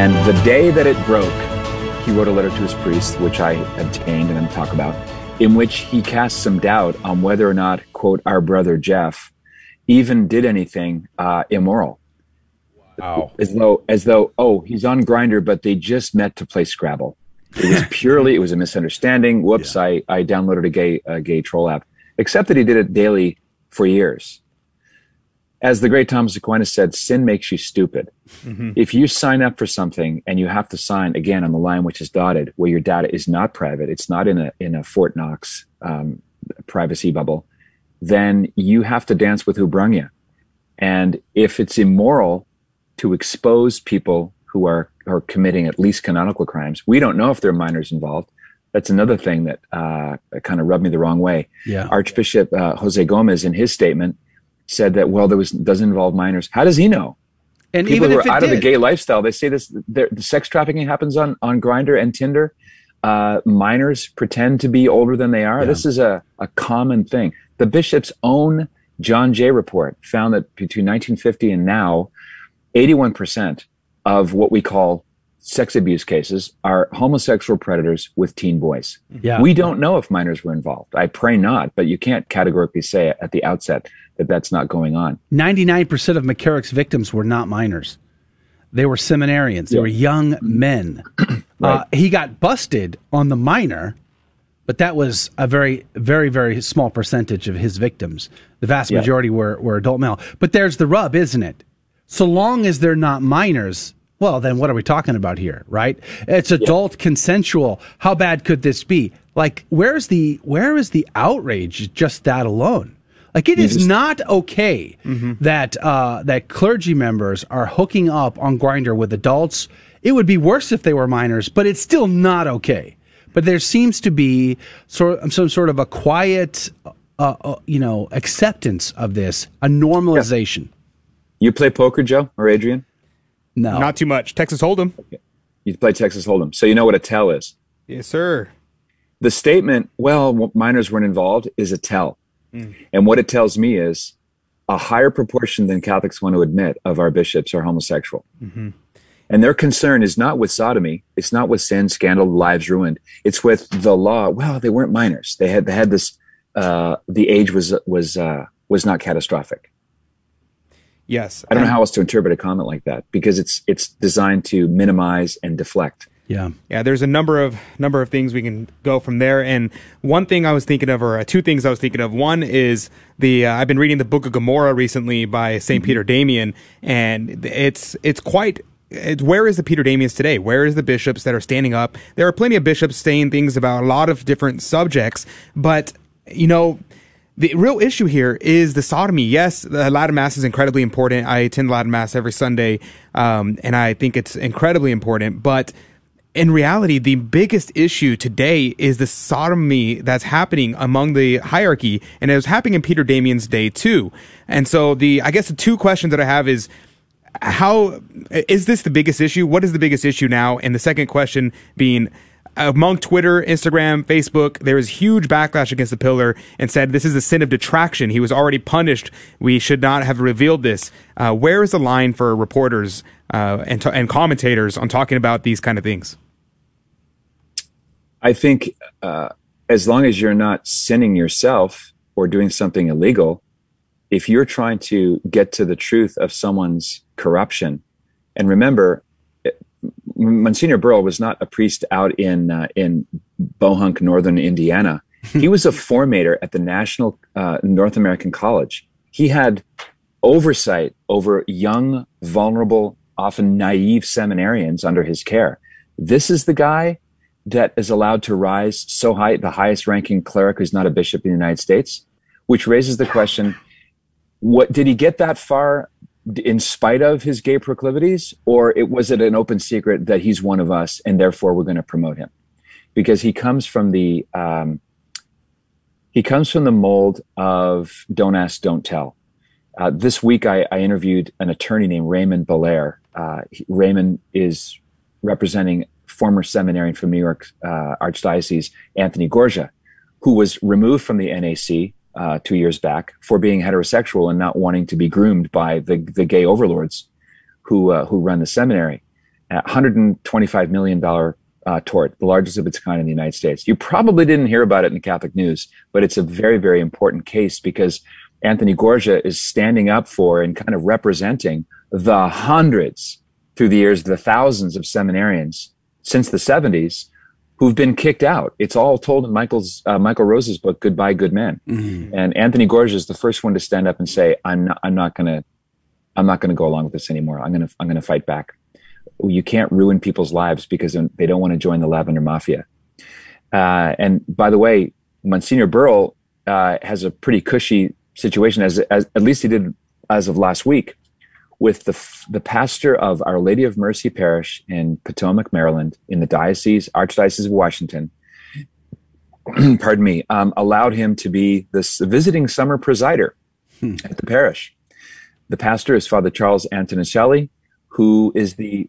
Speaker 7: And the day that it broke, he wrote a letter to his priest, which I obtained and I'm talk about, in which he cast some doubt on whether or not, quote, our brother Jeff even did anything uh, immoral.
Speaker 6: Wow.
Speaker 7: as though as though oh he's on Grindr, but they just met to play Scrabble. It was [LAUGHS] purely it was a misunderstanding. Whoops, I I downloaded a gay a gay troll app. Except that he did it daily for years. As the great Thomas Aquinas said, sin makes you stupid. If you sign up for something and you have to sign again on the line which is dotted, where your data is not private, it's not in a in a Fort Knox um, privacy bubble, then you have to dance with who brung you. And if it's immoral to expose people who are are committing at least canonical crimes, we don't know if there are minors involved. That's another thing that uh, kind of rubbed me the wrong way.
Speaker 6: Yeah.
Speaker 7: Archbishop uh, Jose Gomez, in his statement, said that well, there was doesn't involve minors. How does he know?
Speaker 6: And
Speaker 7: People
Speaker 6: even
Speaker 7: who are out of the gay lifestyle, they say this: the sex trafficking happens on on Grindr and Tinder. Uh, minors pretend to be older than they are. This is a, a common thing. The bishop's own John Jay report found that between 1950 and now, 81% of what we call sex abuse cases are homosexual predators with teen boys.
Speaker 6: Yeah.
Speaker 7: We don't know if minors were involved. I pray not, but you can't categorically say at the outset that that's not going on.
Speaker 6: 99% of McCarrick's victims were not minors. They were seminarians. They
Speaker 7: Yeah.
Speaker 6: were young men. [CLEARS THROAT] uh, he got busted on the minor, but that was a very, very, very small percentage of his victims. The vast
Speaker 7: Yeah.
Speaker 6: majority were, were adult male. But there's the rub, isn't it? So long as they're not minors, well, then what are we talking about here, right? It's adult consensual. How bad could this be? Like, where's the where is the outrage? Just that alone. Like, it is not okay that uh, that clergy members are hooking up on Grindr with adults. It would be worse if they were minors, but it's still not okay. But there seems to be sort some sort of a quiet, uh, uh, you know, acceptance of this, a normalization.
Speaker 7: You play poker, Joe or Adrian?
Speaker 6: No,
Speaker 3: Not too much. Texas Hold'em.
Speaker 7: You play Texas Hold'em, so you know what a tell is.
Speaker 3: Yes, sir.
Speaker 7: The statement, "Well, minors weren't involved," is a tell, and what it tells me is a higher proportion than Catholics want to admit of our bishops are homosexual. And their concern is not with sodomy. It's not with sin, scandal, lives ruined. It's with the law. Well, they weren't minors. They had they had this. Uh, the age was was uh, was not catastrophic.
Speaker 3: Yes.
Speaker 7: I don't know how else to interpret a comment like that because it's it's designed to minimize and deflect.
Speaker 6: Yeah.
Speaker 3: Yeah, there's a number of number of things we can go from there. And one thing I was thinking of, or uh, two things I was thinking of. One is the uh, I've been reading the Book of Gomorrah recently by Saint Peter Damian, and it's it's quite. Where is the Peter Damians today? Where is the bishops that are standing up? There are plenty of bishops saying things about a lot of different subjects, but you know, the real issue here is the sodomy. Yes, the Latin Mass is incredibly important. I attend Latin Mass every Sunday, um, and I think it's incredibly important. But in reality, the biggest issue today is the sodomy that's happening among the hierarchy, and it was happening in Peter Damian's day too. And so, the I guess the two questions that I have is how is this the biggest issue? What is the biggest issue now? And the second question being among Twitter, Instagram, Facebook, there was huge backlash against the pillar and said this is a sin of detraction. He was already punished. We should not have revealed this. Uh, where is the line for reporters uh, and, and commentators on talking about these kind of things?
Speaker 7: I think uh, as long as you're not sinning yourself or doing something illegal, if you're trying to get to the truth of someone's corruption, and remember, Monsignor Burrill was not a priest out in uh, in Bohunk, northern Indiana. He was a formator at the National uh, North American College. He had oversight over young, vulnerable, often naive seminarians under his care. This is the guy that is allowed to rise so high, the highest ranking cleric who's not a bishop in the United States, which raises the question what did he get that far in spite of his gay proclivities or it was it an open secret that he's one of us and therefore we're going to promote him? Because he comes from the um, he comes from the mold of don't ask don't tell. Uh, this week I, I interviewed an attorney named raymond belair uh, he- raymond is representing former seminarian from new york uh, archdiocese anthony gorgia who was removed from the nac uh, two years back for being heterosexual and not wanting to be groomed by the, the gay overlords who uh, who run the seminary. Uh, 125 million dollar uh, tort, the largest of its kind in the United States. You probably didn't hear about it in the Catholic news, but it's a very very important case because Anthony Gorgia is standing up for and kind of representing the hundreds through the years, the thousands of seminarians since the 70s who've been kicked out. It's all told in Michael's uh, Michael Rose's book, Goodbye, Good Men.
Speaker 6: Mm-hmm.
Speaker 7: And Anthony Gorgia is the first one to stand up and say, "I'm not, I'm not going to, I'm not going to go along with this anymore. I'm going to, I'm going to fight back. You can't ruin people's lives because they don't want to join the Lavender Mafia." Uh, and by the way, Monsignor Burrill uh, has a pretty cushy situation, as, as at least he did as of last week, with the the pastor of Our Lady of Mercy Parish in Potomac, Maryland, in the diocese, Archdiocese of Washington. [CLEARS THROAT] pardon me, um, allowed him to be this visiting summer presider
Speaker 6: Hmm.
Speaker 7: at the parish. The pastor is Father Charles Antonicelli, who is the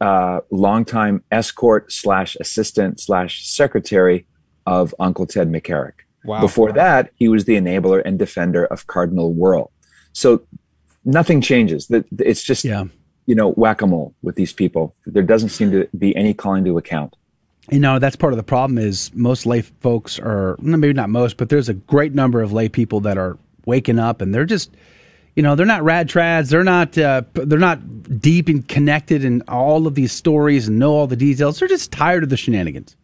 Speaker 7: uh, longtime escort slash assistant slash secretary of Uncle Ted McCarrick.
Speaker 3: Wow.
Speaker 7: Before that, he was the enabler and defender of Cardinal Wuerl. So nothing changes. That it's just
Speaker 6: Yeah.
Speaker 7: you know whack a mole with these people. There doesn't seem to be any calling to account.
Speaker 6: You know, that's part of the problem is most lay folks are, maybe not most, but there's a great number of lay people that are waking up and they're just, you know, they're not rad trads. They're not, uh, they're not deep and connected in all of these stories and know all the details. They're just tired of the shenanigans.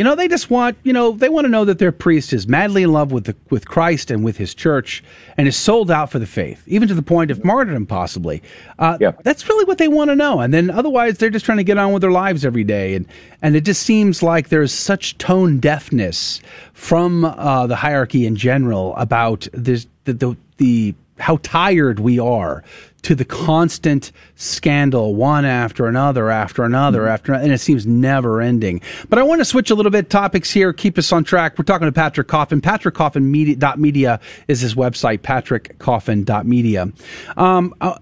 Speaker 6: You know, they just want, you know, they want to know that their priest is madly in love with the, with Christ and with his church and is sold out for the faith, even to the point of martyrdom, possibly. Uh, That's really what they want to know. And then otherwise, they're just trying to get on with their lives every day. And, and it just seems like there's such tone deafness from uh, the hierarchy in general about this, the, the, the how tired we are to the constant scandal, one after another, after another, after, and it seems never ending. But I want to switch a little bit topics here, keep us on track. We're talking to Patrick Coffin. Patrick Coffin media, media is his website, patrickcoffin.media. Um, uh,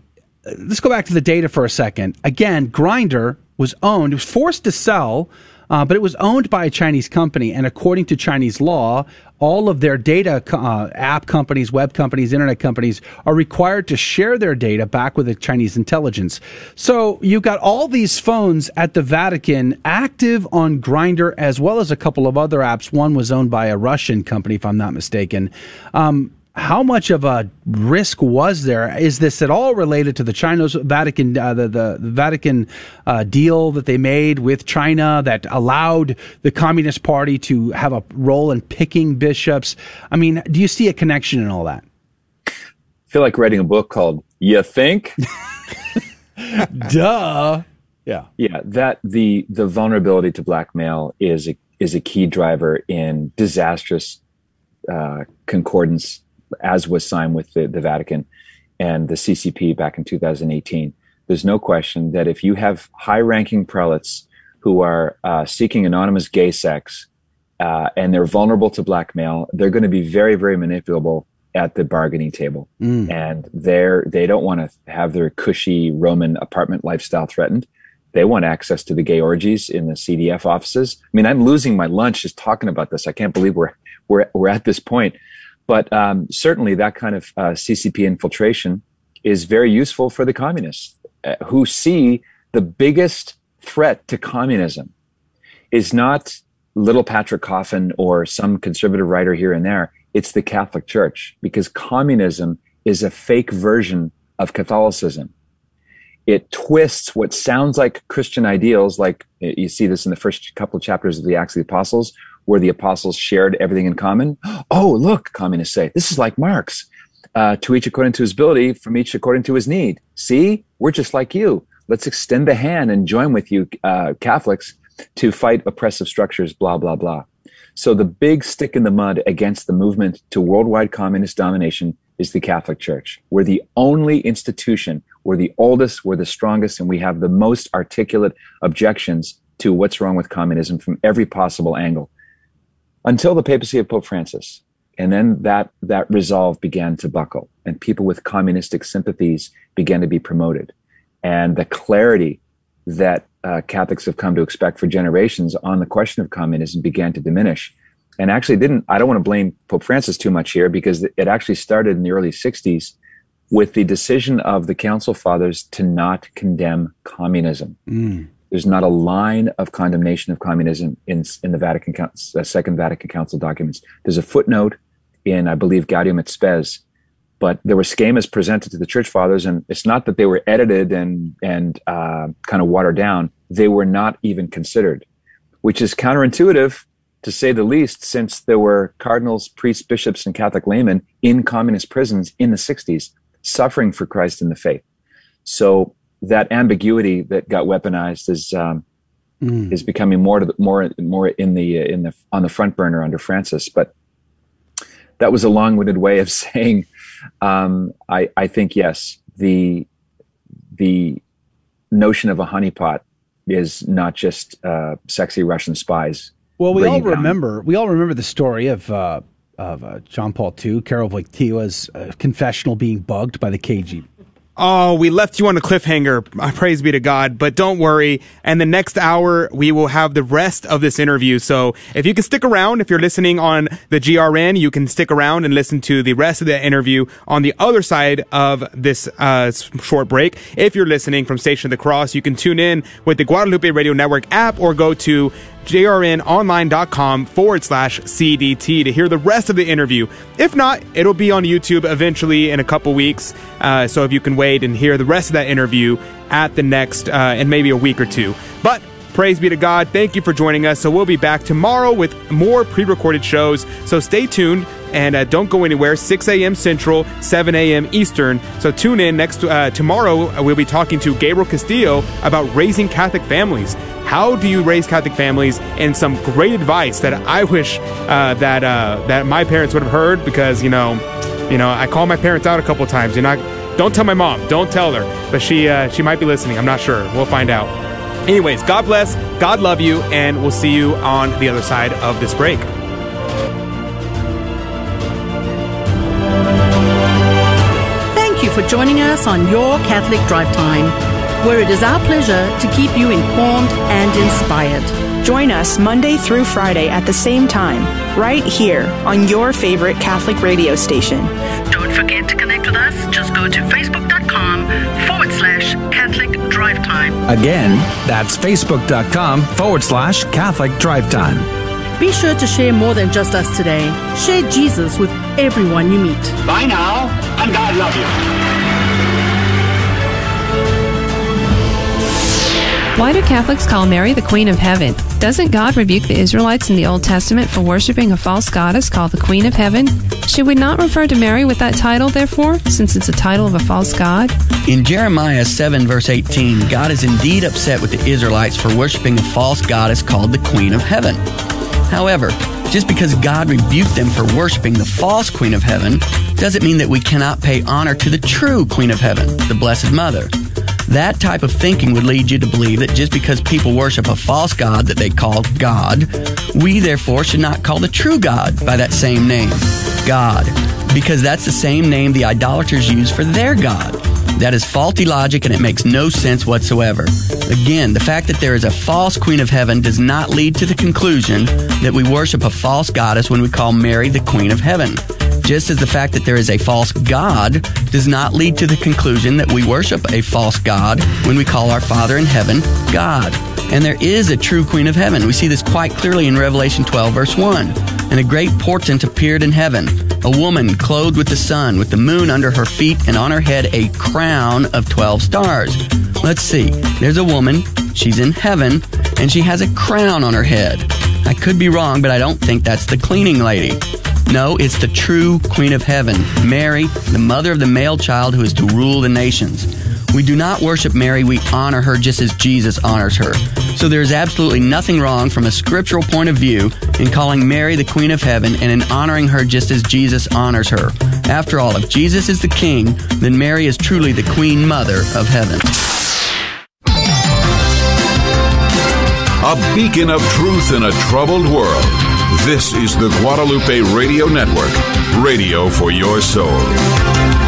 Speaker 6: let's go back to the data for a second. Again, Grindr was owned, it was forced to sell, uh, but it was owned by a Chinese company. And according to Chinese law, all of their data uh, app companies, web companies, internet companies are required to share their data back with the Chinese intelligence. So you've got all these phones at the Vatican active on Grindr as well as a couple of other apps. One was owned by a Russian company, if I'm not mistaken. Um, how much of a risk was there? Is this at all related to the China's Vatican, uh, the, the, Vatican uh, deal that they made with China that allowed the Communist Party to have a role in picking bishops? I mean, do you see a connection in all that?
Speaker 7: I feel like writing a book called "You Think." [LAUGHS]
Speaker 6: Duh. Yeah.
Speaker 7: Yeah, that the the vulnerability to blackmail is a is a key driver in disastrous uh, concordance, as was signed with the, the Vatican and the CCP back in 2018. There's no question that if you have high-ranking prelates who are uh, seeking anonymous gay sex uh, and they're vulnerable to blackmail, they're going to be very, very manipulable at the bargaining table,
Speaker 6: Mm.
Speaker 7: and they're they don't want to have their cushy Roman apartment lifestyle threatened. They want access to the gay orgies in the CDF offices. I mean, I'm losing my lunch just talking about this. I can't believe we're we're we're at this point. But um, certainly, that kind of uh, CCP infiltration is very useful for the communists uh, who see the biggest threat to communism is not little Patrick Coffin or some conservative writer here and there. It's the Catholic Church because communism is a fake version of Catholicism. It twists what sounds like Christian ideals, like you see this in the first couple of chapters of the Acts of the Apostles, where the apostles shared everything in common. Oh, look, communists say, this is like Marx. Uh, to each according to his ability, from each according to his need. See, we're just like you. Let's extend the hand and join with you, uh, Catholics, to fight oppressive structures, blah, blah, blah. So the big stick in the mud against the movement to worldwide communist domination is the Catholic Church. We're the only institution, we're the oldest, we're the strongest, and we have the most articulate objections to what's wrong with communism from every possible angle. Until the papacy of Pope Francis. And then that, that resolve began to buckle, and people with communistic sympathies began to be promoted. And the clarity that uh, Catholics have come to expect for generations on the question of communism began to diminish. And actually, didn't I don't want to blame Pope Francis too much here because it actually started in the early 60s with the decision of the Council Fathers to not condemn communism. There's not a line of condemnation of communism in, in the Vatican uh, Second Vatican Council documents. There's a footnote in, I believe, Gaudium et Spes but there were schemas presented to the church fathers, and it's not that they were edited and and uh, kind of watered down; they were not even considered, which is counterintuitive to say the least, since there were cardinals, priests, bishops, and Catholic laymen in communist prisons in the '60s, suffering for Christ in the faith. So that ambiguity that got weaponized is um, mm. is becoming more to the, more more in the in the on the front burner under Francis. But that was a long-winded way of [LAUGHS] saying um, I, I think yes the the notion of a honeypot is not just uh, sexy Russian spies.
Speaker 6: Well, we all remember down. we all remember the story of uh, of uh, John Paul II, Karol Wojtyła's uh, confessional being bugged by the KGB
Speaker 3: Oh, we left you on a cliffhanger. Uh, praise be to God. But don't worry. And the next hour, we will have the rest of this interview. So if you can stick around, if you're listening on the GRN, you can stick around and listen to the rest of the interview on the other side of this uh, short break. If you're listening from Station of the Cross, you can tune in with the Guadalupe Radio Network app or go to grnonline.com forward slash CDT to hear the rest of the interview. If not, it'll be on YouTube eventually in a couple weeks. Uh, so if you can wait and hear the rest of that interview at the next, uh, in maybe a week or two. But praise be to God. Thank you for joining us. So we'll be back tomorrow with more pre recorded shows. So stay tuned and uh, don't go anywhere. 6 a.m. Central, 7 a.m. Eastern. So tune in next uh, tomorrow. We'll be talking to Gabriel Castillo about raising Catholic families. How do you raise Catholic families? And some great advice that I wish uh, that uh, that my parents would have heard because you know, you know, I call my parents out a couple times. You know, don't tell my mom. Don't tell her. But she uh, she might be listening. I'm not sure. We'll find out. Anyways, God bless. God love you, and we'll see you on the other side of this break.
Speaker 2: Thank you for joining us on Your Catholic Drive Time where it is our pleasure to keep you informed and inspired.
Speaker 10: Join us Monday through Friday at the same time, right here on your favorite Catholic radio station.
Speaker 2: Don't forget to connect with us. Just go to facebook.com forward slash Catholic Drive Time.
Speaker 11: Again, that's facebook.com forward slash Catholic Drive Time.
Speaker 2: Be sure to share more than just us today. Share Jesus with everyone you meet.
Speaker 12: Bye now, and God love you.
Speaker 13: Why do Catholics call Mary the Queen of Heaven? Doesn't God rebuke the Israelites in the Old Testament for worshiping a false goddess called the Queen of Heaven? Should we not refer to Mary with that title, therefore, since it's a title of a false god?
Speaker 14: In Jeremiah 7, verse 18, God is indeed upset with the Israelites for worshiping a false goddess called the Queen of Heaven. However, just because God rebuked them for worshiping the false Queen of Heaven doesn't mean that we cannot pay honor to the true Queen of Heaven, the Blessed Mother. That type of thinking would lead you to believe that just because people worship a false God that they call God, we therefore should not call the true God by that same name, God, because that's the same name the idolaters use for their God. That is faulty logic and it makes no sense whatsoever. Again, the fact that there is a false Queen of Heaven does not lead to the conclusion that we worship a false goddess when we call Mary the Queen of Heaven just as the fact that there is a false God does not lead to the conclusion that we worship a false God when we call our Father in heaven God. And there is a true Queen of Heaven. We see this quite clearly in Revelation 12, verse 1. And a great portent appeared in heaven a woman clothed with the sun, with the moon under her feet, and on her head a crown of 12 stars. Let's see. There's a woman. She's in heaven, and she has a crown on her head. I could be wrong, but I don't think that's the cleaning lady. No, it's the true Queen of Heaven, Mary, the mother of the male child who is to rule the nations. We do not worship Mary, we honor her just as Jesus honors her. So there is absolutely nothing wrong from a scriptural point of view in calling Mary the Queen of Heaven and in honoring her just as Jesus honors her. After all, if Jesus is the King, then Mary is truly the Queen Mother of Heaven.
Speaker 15: A beacon of truth in a troubled world. This is the Guadalupe Radio Network, radio for your soul.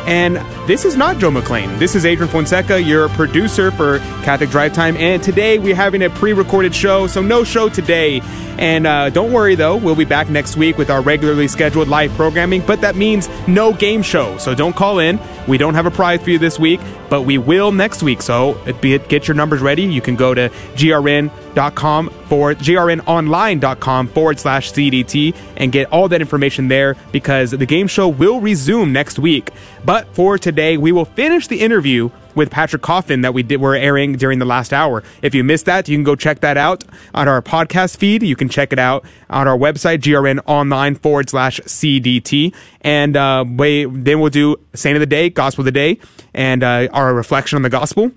Speaker 3: And this is not Joe McClain. This is Adrian Fonseca, your producer for Catholic Drive Time. And today we're having a pre recorded show, so no show today. And uh, don't worry though, we'll be back next week with our regularly scheduled live programming, but that means no game show. So don't call in. We don't have a prize for you this week, but we will next week. So get your numbers ready. You can go to grn.com forward, grnonline.com forward slash CDT and get all that information there because the game show will resume next week. But for today, we will finish the interview with Patrick Coffin that we did were airing during the last hour. If you missed that, you can go check that out on our podcast feed. You can check it out on our website, grnonline forward slash CDT. And uh, we, then we'll do Saint of the Day, Gospel of the Day, and uh, our reflection on the Gospel.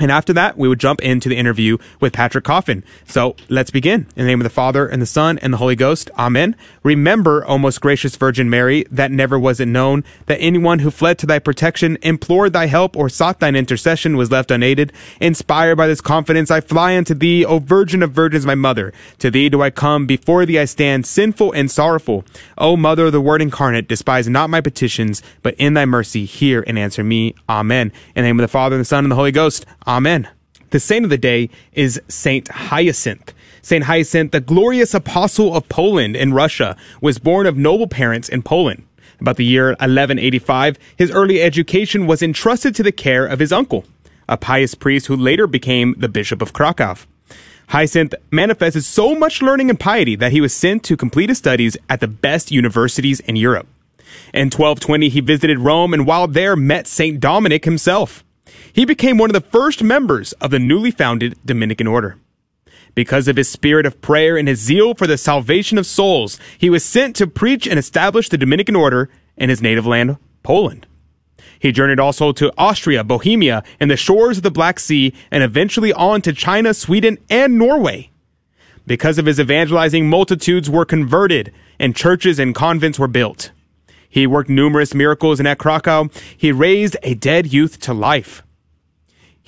Speaker 3: And after that, we would jump into the interview with Patrick Coffin. So let's begin. In the name of the Father, and the Son, and the Holy Ghost. Amen. Remember, O most gracious Virgin Mary, that never was it known that anyone who fled to thy protection, implored thy help, or sought thine intercession was left unaided. Inspired by this confidence, I fly unto thee, O Virgin of Virgins, my mother. To thee do I come, before thee I stand, sinful and sorrowful. O Mother of the Word incarnate, despise not my petitions, but in thy mercy hear and answer me. Amen. In the name of the Father, and the Son, and the Holy Ghost. Amen. The saint of the day is Saint Hyacinth. Saint Hyacinth, the glorious apostle of Poland and Russia, was born of noble parents in Poland. About the year 1185, his early education was entrusted to the care of his uncle, a pious priest who later became the Bishop of Krakow. Hyacinth manifested so much learning and piety that he was sent to complete his studies at the best universities in Europe. In 1220, he visited Rome and while there met St. Dominic himself. He became one of the first members of the newly founded Dominican order. Because of his spirit of prayer and his zeal for the salvation of souls, he was sent to preach and establish the Dominican order in his native land, Poland. He journeyed also to Austria, Bohemia, and the shores of the Black Sea, and eventually on to China, Sweden, and Norway. Because of his evangelizing, multitudes were converted, and churches and convents were built. He worked numerous miracles, and at Krakow, he raised a dead youth to life.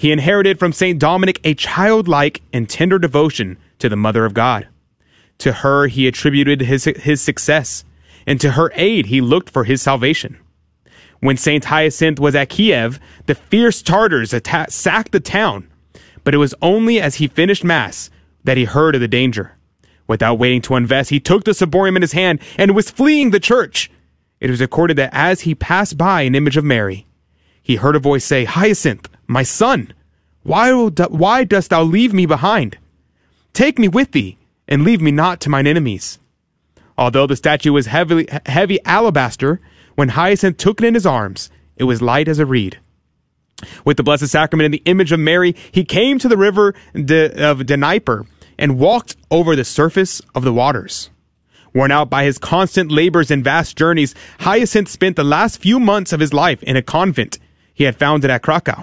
Speaker 3: He inherited from St. Dominic a childlike and tender devotion to the Mother of God. To her he attributed his, his success, and to her aid he looked for his salvation. When St. Hyacinth was at Kiev, the fierce Tartars sacked the town, but it was only as he finished Mass that he heard of the danger. Without waiting to invest, he took the ciborium in his hand and was fleeing the church. It was recorded that as he passed by an image of Mary, he heard a voice say, Hyacinth, my son, why, why dost thou leave me behind? Take me with thee, and leave me not to mine enemies. Although the statue was heavy, heavy alabaster, when Hyacinth took it in his arms, it was light as a reed. With the Blessed Sacrament and the image of Mary, he came to the river De, of Dnieper and walked over the surface of the waters. Worn out by his constant labors and vast journeys, Hyacinth spent the last few months of his life in a convent he had founded at Krakow.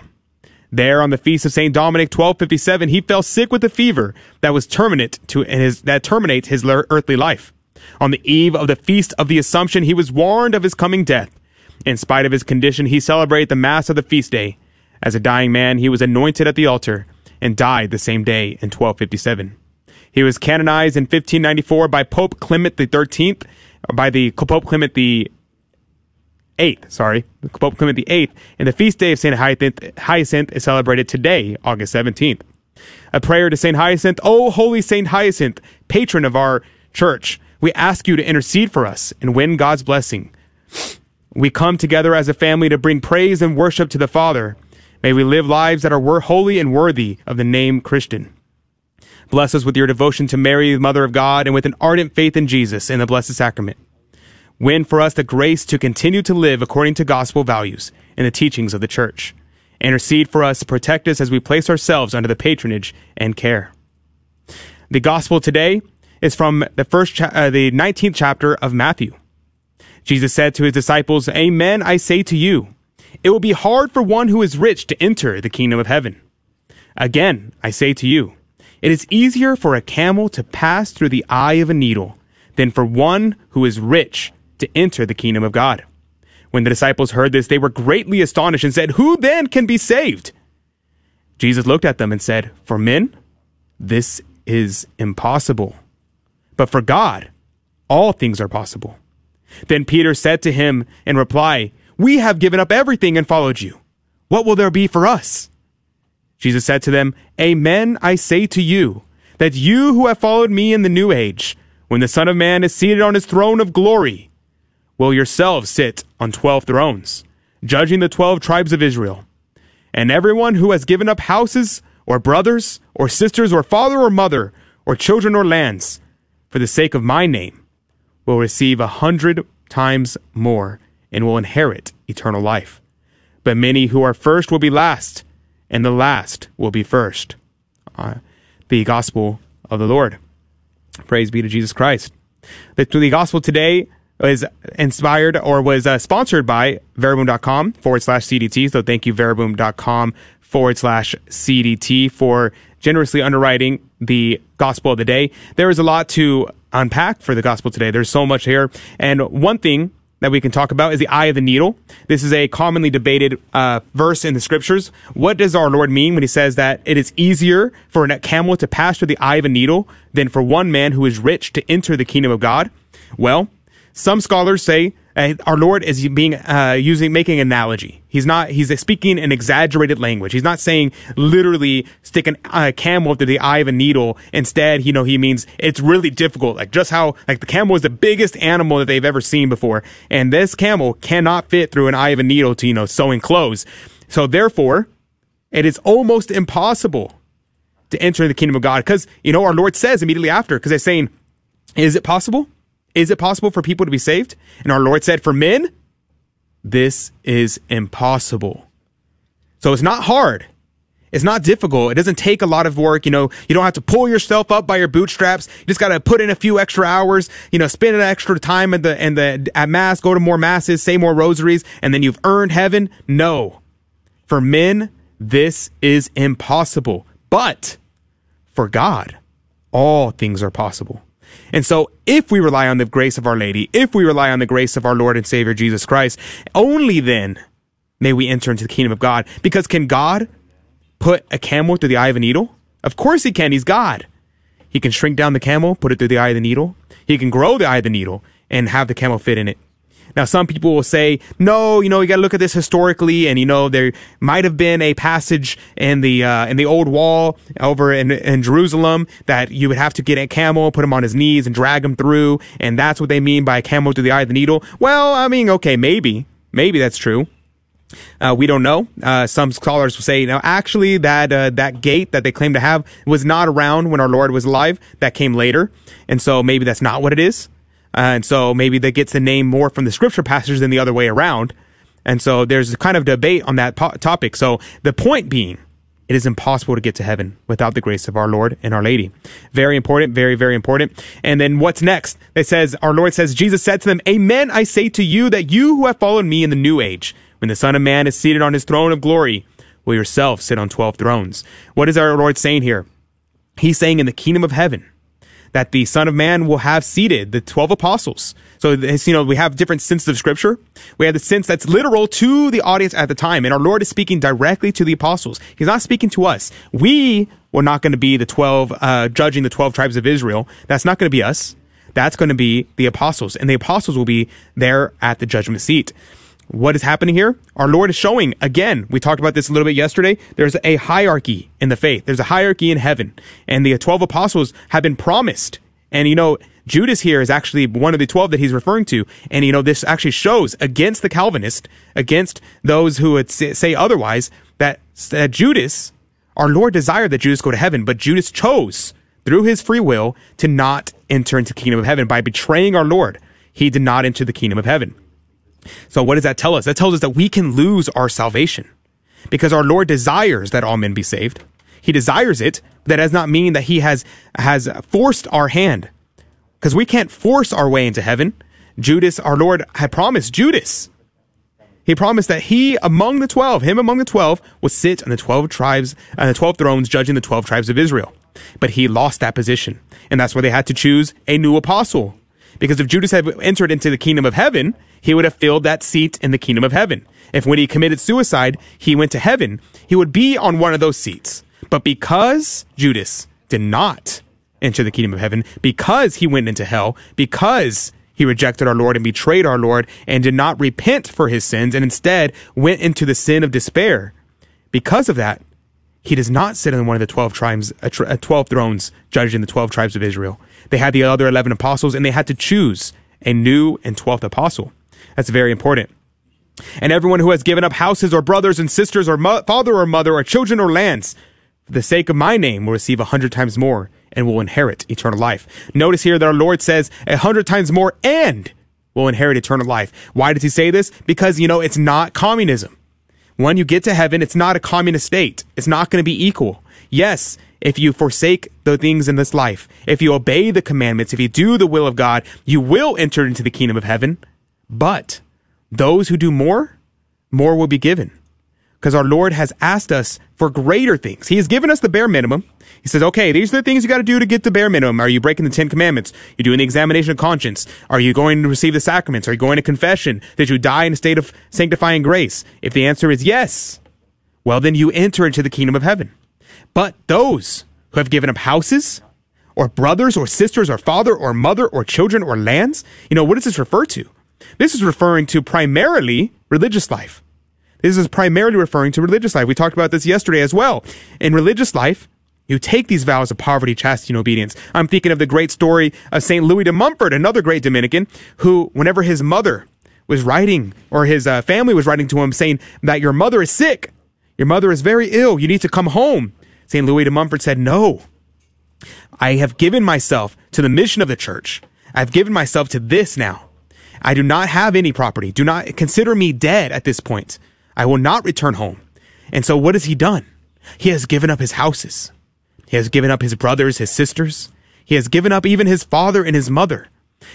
Speaker 3: There, on the feast of Saint Dominic, 1257, he fell sick with a fever that was terminate to his that terminates his earthly life. On the eve of the feast of the Assumption, he was warned of his coming death. In spite of his condition, he celebrated the Mass of the feast day. As a dying man, he was anointed at the altar and died the same day in 1257. He was canonized in 1594 by Pope Clement XIII, by the Pope Clement the Eighth, sorry, Pope Clement Eighth, and the feast day of Saint Hyacinth, Hyacinth is celebrated today, August 17th. A prayer to Saint Hyacinth, O holy Saint Hyacinth, patron of our church, we ask you to intercede for us and win God's blessing. We come together as a family to bring praise and worship to the Father. May we live lives that are holy and worthy of the name Christian. Bless us with your devotion to Mary, the Mother of God, and with an ardent faith in Jesus and the Blessed Sacrament. Win for us the grace to continue to live according to gospel values and the teachings of the Church. Intercede for us, protect us as we place ourselves under the patronage and care. The gospel today is from the first, cha- uh, the 19th chapter of Matthew. Jesus said to his disciples, Amen, I say to you, it will be hard for one who is rich to enter the kingdom of heaven. Again, I say to you, it is easier for a camel to pass through the eye of a needle than for one who is rich to enter the kingdom of God. When the disciples heard this, they were greatly astonished and said, Who then can be saved? Jesus looked at them and said, For men, this is impossible. But for God, all things are possible. Then Peter said to him in reply, We have given up everything and followed you. What will there be for us? Jesus said to them, Amen, I say to you, that you who have followed me in the new age, when the Son of Man is seated on his throne of glory, will yourselves sit on twelve thrones, judging the twelve tribes of Israel. And everyone who has given up houses, or brothers, or sisters, or father or mother, or children or lands, for the sake of my name, will receive a hundred times more and will inherit eternal life. But many who are first will be last, and the last will be first. Uh, the gospel of the Lord. Praise be to Jesus Christ. The, the gospel today was inspired or was uh, sponsored by Verbum.com forward slash CDT. So thank you, Verbum.com forward slash CDT for generously underwriting the gospel of the day. There is a lot to unpack for the gospel today. There's so much here. And one thing that we can talk about is the eye of the needle. This is a commonly debated uh, verse in the scriptures. What does our Lord mean when he says that it is easier for a camel to pass through the eye of a needle than for one man who is rich to enter the kingdom of God? Well, some scholars say uh, our Lord is being uh, using making analogy. He's not. He's speaking in exaggerated language. He's not saying literally stick a uh, camel through the eye of a needle. Instead, you know, he means it's really difficult. Like just how like the camel is the biggest animal that they've ever seen before, and this camel cannot fit through an eye of a needle to you know sewing clothes. So therefore, it is almost impossible to enter the kingdom of God because you know our Lord says immediately after because they're saying, "Is it possible?" Is it possible for people to be saved? And our Lord said, For men, this is impossible. So it's not hard. It's not difficult. It doesn't take a lot of work. You know, you don't have to pull yourself up by your bootstraps. You just got to put in a few extra hours, you know, spend an extra time at the, and the, at mass, go to more masses, say more rosaries, and then you've earned heaven. No. For men, this is impossible. But for God, all things are possible. And so, if we rely on the grace of Our Lady, if we rely on the grace of our Lord and Savior Jesus Christ, only then may we enter into the kingdom of God. Because can God put a camel through the eye of a needle? Of course he can. He's God. He can shrink down the camel, put it through the eye of the needle. He can grow the eye of the needle and have the camel fit in it. Now, some people will say, no, you know, you got to look at this historically, and you know, there might have been a passage in the uh, in the old wall over in, in Jerusalem that you would have to get a camel, put him on his knees, and drag him through, and that's what they mean by a camel through the eye of the needle. Well, I mean, okay, maybe, maybe that's true. Uh, we don't know. Uh, some scholars will say, now, actually, that uh, that gate that they claim to have was not around when our Lord was alive. That came later, and so maybe that's not what it is. Uh, and so maybe that gets the name more from the scripture passages than the other way around. And so there's kind of debate on that po- topic. So the point being, it is impossible to get to heaven without the grace of our Lord and our Lady. Very important, very, very important. And then what's next? It says, our Lord says, Jesus said to them, Amen, I say to you that you who have followed me in the new age, when the Son of Man is seated on his throne of glory, will yourself sit on 12 thrones. What is our Lord saying here? He's saying in the kingdom of heaven, that the Son of Man will have seated the 12 apostles. So, you know, we have different senses of scripture. We have the sense that's literal to the audience at the time. And our Lord is speaking directly to the apostles. He's not speaking to us. We were not going to be the 12, uh, judging the 12 tribes of Israel. That's not going to be us. That's going to be the apostles. And the apostles will be there at the judgment seat. What is happening here? Our Lord is showing, again, we talked about this a little bit yesterday. There's a hierarchy in the faith. There's a hierarchy in heaven. And the 12 apostles have been promised. And, you know, Judas here is actually one of the 12 that he's referring to. And, you know, this actually shows against the Calvinist, against those who would say otherwise, that, that Judas, our Lord desired that Judas go to heaven, but Judas chose through his free will to not enter into the kingdom of heaven by betraying our Lord. He did not enter the kingdom of heaven. So what does that tell us? That tells us that we can lose our salvation because our Lord desires that all men be saved. He desires it. But that does not mean that he has, has forced our hand because we can't force our way into heaven. Judas, our Lord had promised Judas. He promised that he among the 12, him among the 12, would sit on the 12 tribes, on the 12 thrones judging the 12 tribes of Israel. But he lost that position. And that's why they had to choose a new apostle. Because if Judas had entered into the kingdom of heaven, he would have filled that seat in the kingdom of heaven. If when he committed suicide, he went to heaven, he would be on one of those seats. But because Judas did not enter the kingdom of heaven, because he went into hell, because he rejected our Lord and betrayed our Lord and did not repent for his sins and instead went into the sin of despair. Because of that, he does not sit on one of the 12 tribes, uh, 12 thrones judging the 12 tribes of Israel. They had the other 11 apostles and they had to choose a new and 12th apostle. That's very important. And everyone who has given up houses or brothers and sisters or mo- father or mother or children or lands for the sake of my name will receive a hundred times more and will inherit eternal life. Notice here that our Lord says a hundred times more and will inherit eternal life. Why does he say this? Because, you know, it's not communism. When you get to heaven, it's not a communist state. It's not going to be equal. Yes, if you forsake the things in this life, if you obey the commandments, if you do the will of God, you will enter into the kingdom of heaven. But those who do more, more will be given. Because our Lord has asked us for greater things. He has given us the bare minimum. He says, okay, these are the things you got to do to get the bare minimum. Are you breaking the Ten Commandments? You're doing the examination of conscience. Are you going to receive the sacraments? Are you going to confession? Did you die in a state of sanctifying grace? If the answer is yes, well, then you enter into the kingdom of heaven. But those who have given up houses, or brothers, or sisters, or father, or mother, or children, or lands, you know, what does this refer to? This is referring to primarily religious life. This is primarily referring to religious life. We talked about this yesterday as well. In religious life, you take these vows of poverty, chastity, and obedience. I'm thinking of the great story of St. Louis de Montfort, another great Dominican, who, whenever his mother was writing, or his uh, family was writing to him saying that your mother is sick, your mother is very ill, you need to come home. St. Louis de Montfort said, No. I have given myself to the mission of the church. I've given myself to this now. I do not have any property. Do not consider me dead at this point. I will not return home. And so what has he done? He has given up his houses. He has given up his brothers, his sisters. He has given up even his father and his mother.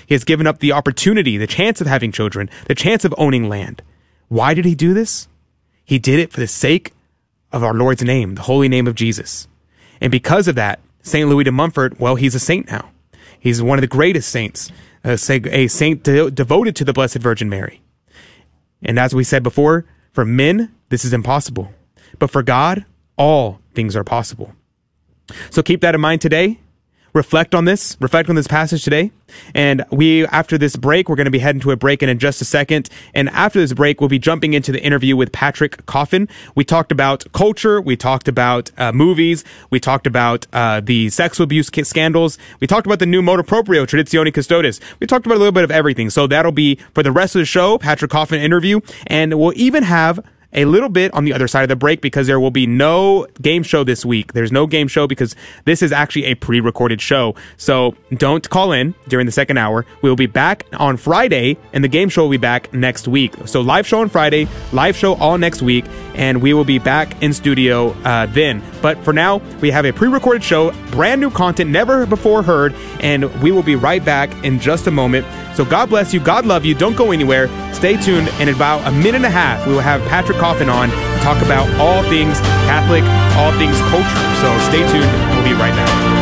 Speaker 3: He has given up the opportunity, the chance of having children, the chance of owning land. Why did he do this? He did it for the sake of our Lord's name, the holy name of Jesus. And because of that, St. Louis de Montfort, well, he's a saint now. He's one of the greatest saints, a saint de- devoted to the Blessed Virgin Mary. And as we said before, for men, this is impossible. But for God, all things are possible. So keep that in mind today reflect on this, reflect on this passage today. And we, after this break, we're going to be heading to a break in just a second. And after this break, we'll be jumping into the interview with Patrick Coffin. We talked about culture. We talked about uh, movies. We talked about uh, the sexual abuse scandals. We talked about the new motu proprio, Traditionis Custodes. We talked about a little bit of everything. So that'll be for the rest of the show, Patrick Coffin interview. And we'll even have a little bit on the other side of the break because there will be no game show this week. There's no game show because this is actually a pre recorded show. So don't call in during the second hour. We will be back on Friday and the game show will be back next week. So live show on Friday, live show all next week, and we will be back in studio uh, then. But for now, we have a pre recorded show, brand new content, never before heard, and we will be right back in just a moment. So God bless you. God love you. Don't go anywhere. Stay tuned. And in about a minute and a half, we will have Patrick Coffin on talk about all things Catholic, all things culture. So stay tuned. We'll be right back.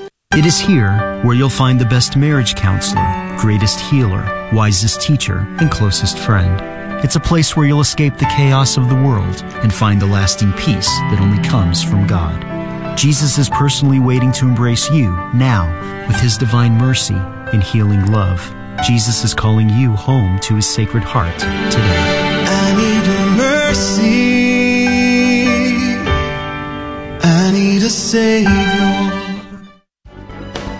Speaker 4: It is here where you'll find the best marriage counselor, greatest healer, wisest teacher, and closest friend. It's a place where you'll escape the chaos of the world and find the lasting peace that only comes from God. Jesus is personally waiting to embrace you now with his divine mercy and healing love. Jesus is calling you home to his sacred heart today.
Speaker 5: I need a mercy. I need a savior.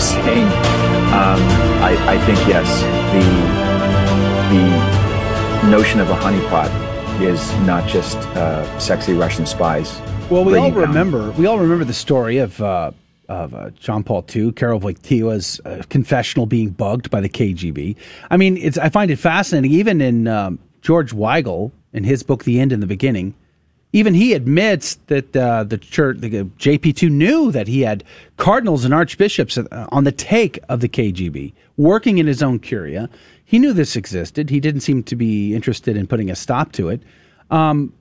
Speaker 7: Of saying um, I, I think yes, the the notion of a honeypot is not just uh, sexy Russian spies.
Speaker 6: Well, we all
Speaker 7: down-
Speaker 6: remember we all remember the story of uh, of uh, John Paul II, Karol Wojtyła's uh, confessional being bugged by the KGB. I mean, it's I find it fascinating. Even in um, George Weigel in his book, The End and the Beginning, even he admits that uh, the church, the JP2, knew that he had cardinals and archbishops uh, on the take of the KGB, working in his own curia. He knew this existed. He didn't seem to be interested in putting a stop to it. Um,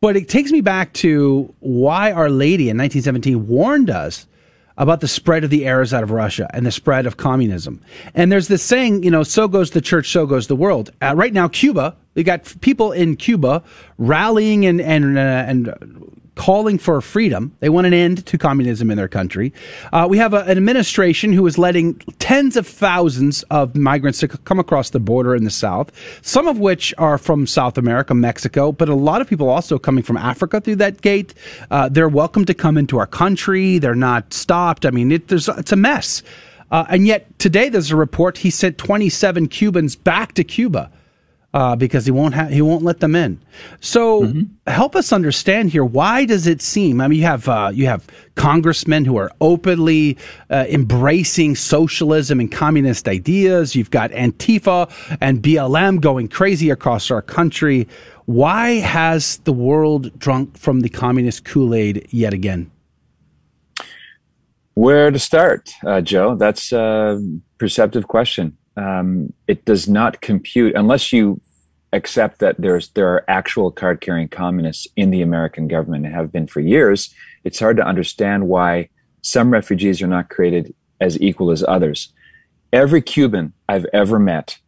Speaker 6: but it takes me back to why Our Lady in 1917 warned us about the spread of the errors out of Russia and the spread of communism. And there's this saying, you know, so goes the church, so goes the world. Uh, right now, Cuba, we got people in Cuba rallying and and uh, and calling for freedom. They want an end to communism in their country. Uh, we have a, an administration who is letting tens of thousands of migrants to come across the border in the south, some of which are from South America, Mexico, but a lot of people also coming from Africa through that gate. Uh, they're welcome to come into our country. They're not stopped. I mean, it, it's a mess. Uh, and yet today there's a report he sent 27 Cubans back to Cuba uh, because he won't ha- he won't let them in. So help us understand here. Why does it seem? I mean, you have uh, you have congressmen who are openly uh, embracing socialism and communist ideas. You've got Antifa and BLM going crazy across our country. Why has the world drunk from the communist Kool Aid yet again?
Speaker 7: Where to start, uh, Joe? That's a perceptive question. Um, it does not compute unless you accept that there's there are actual card carrying communists in the American government and have been for years. It's hard to understand why some refugees are not created as equal as others. Every Cuban I've ever met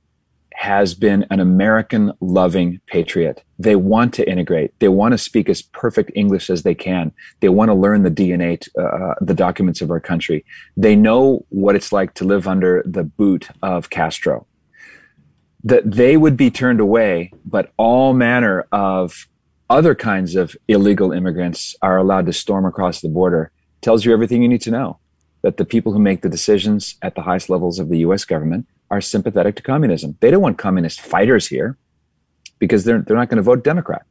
Speaker 7: has been an American loving patriot. They want to integrate. They want to speak as perfect English as they can. They want to learn the DNA, t- uh, the documents of our country. They know what it's like to live under the boot of Castro. That they would be turned away, but all manner of other kinds of illegal immigrants are allowed to storm across the border tells you everything you need to know. That the people who make the decisions at the highest levels of the US government are sympathetic to communism. They don't want communist fighters here because they're they're not going to vote Democrat.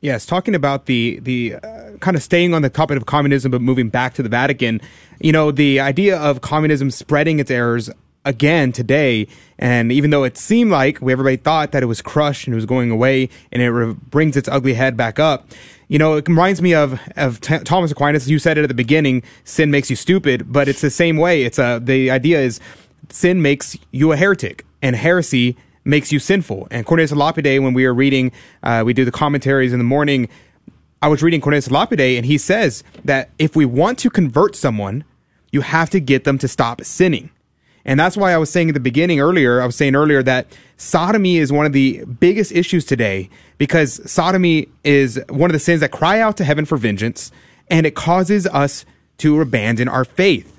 Speaker 3: Yes, talking about the the uh, kind of staying on the topic of communism, but moving back to the Vatican. You know, the idea of communism spreading its errors again today, and even though it seemed like we everybody thought that it was crushed and it was going away, and it re- brings its ugly head back up. You know, it reminds me of of T- Thomas Aquinas. You said it at the beginning: sin makes you stupid, but it's the same way. It's a the idea is sin makes you a heretic, and heresy makes you sinful. And Cornelius Lapide, when we were reading, uh, we do the commentaries in the morning. I was reading Cornelius Lapide, and he says that if we want to convert someone, you have to get them to stop sinning. And that's why I was saying at the beginning earlier, I was saying earlier that sodomy is one of the biggest issues today because sodomy is one of the sins that cry out to heaven for vengeance and it causes us to abandon our faith.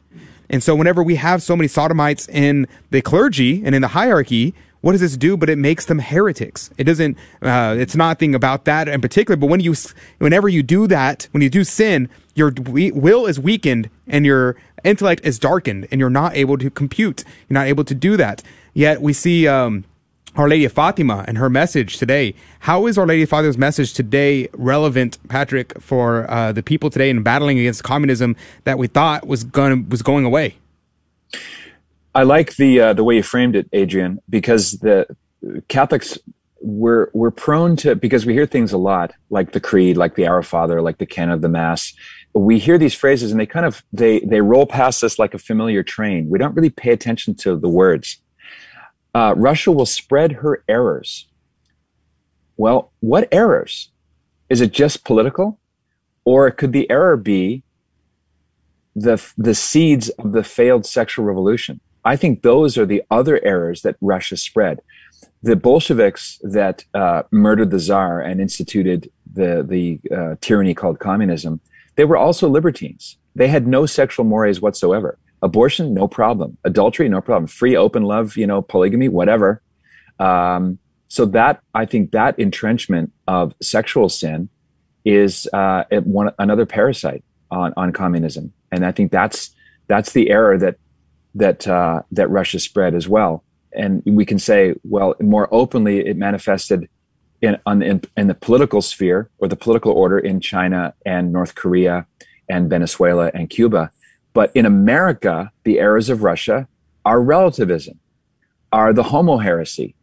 Speaker 3: And so whenever we have so many sodomites in the clergy and in the hierarchy, what does this do? But it makes them heretics. It doesn't, uh, it's nothing about that in particular. But when you, whenever you do that, when you do sin, your will is weakened and your intellect is darkened and you're not able to compute. You're not able to do that. Yet we see, um, our Lady of Fatima and her message today. How is Our Lady of Fatima's message today relevant, Patrick, for uh, the people today in battling against communism that we thought was going was going away?
Speaker 7: I like the uh, the way you framed it, Adrian, because the Catholics we're we're prone to because we hear things a lot like the creed like the our father like the canon of the mass we hear these phrases and they kind of they they roll past us like a familiar train we don't really pay attention to the words uh, russia will spread her errors. Well what errors? Is it just political? Or could the error be the the seeds of the failed sexual revolution? I think those are the other errors that russia spread. The Bolsheviks that uh, murdered the czar and instituted the the uh, tyranny called communism, they were also libertines. They had no sexual mores whatsoever. Abortion, no problem. Adultery, no problem. Free, open love, you know, polygamy, whatever. Um, so that I think that entrenchment of sexual sin is uh, one another parasite on on communism, and I think that's that's the error that that uh, that Russia spread as well and we can say, well, more openly, it manifested in, on, in, in the political sphere or the political order in China and North Korea and Venezuela and Cuba. But in America, the errors of Russia are relativism, are the homo heresy.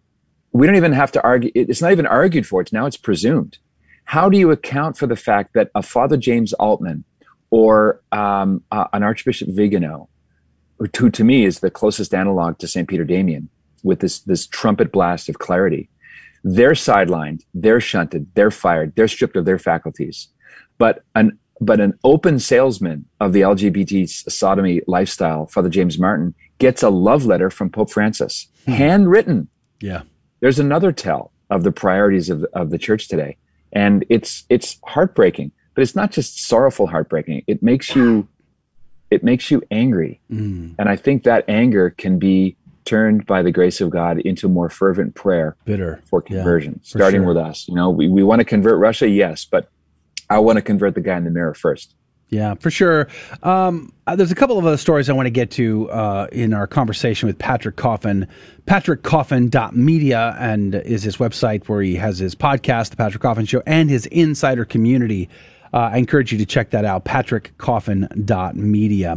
Speaker 7: We don't even have to argue. It's not even argued for. It's now it's presumed. How do you account for the fact that a Father James Altman or um, uh, an Archbishop Vigano, who to me is the closest analog to St. Peter Damian, with this this trumpet blast of clarity. They're sidelined, they're shunted, they're fired, they're stripped of their faculties. But an but an open salesman of the LGBT sodomy lifestyle, Father James Martin, gets a love letter from Pope Francis, hmm. handwritten.
Speaker 6: Yeah.
Speaker 7: There's another tell of the priorities of, of the church today. And it's it's heartbreaking, but it's not just sorrowful heartbreaking. It makes you it makes you angry. Mm. And I think that anger can be turned by the grace of God into more fervent prayer
Speaker 6: bitter
Speaker 7: for conversion, yeah, for starting sure. with us. You know, we, we want to convert Russia, yes, but I want to convert the guy in the mirror first.
Speaker 6: Yeah, for sure. Um, uh, there's a couple of other stories I want to get to uh, in our conversation with Patrick Coffin. PatrickCoffin.media and is his website where he has his podcast, The Patrick Coffin Show, and his insider community uh, I encourage you to check that out, patrickcoffin.media.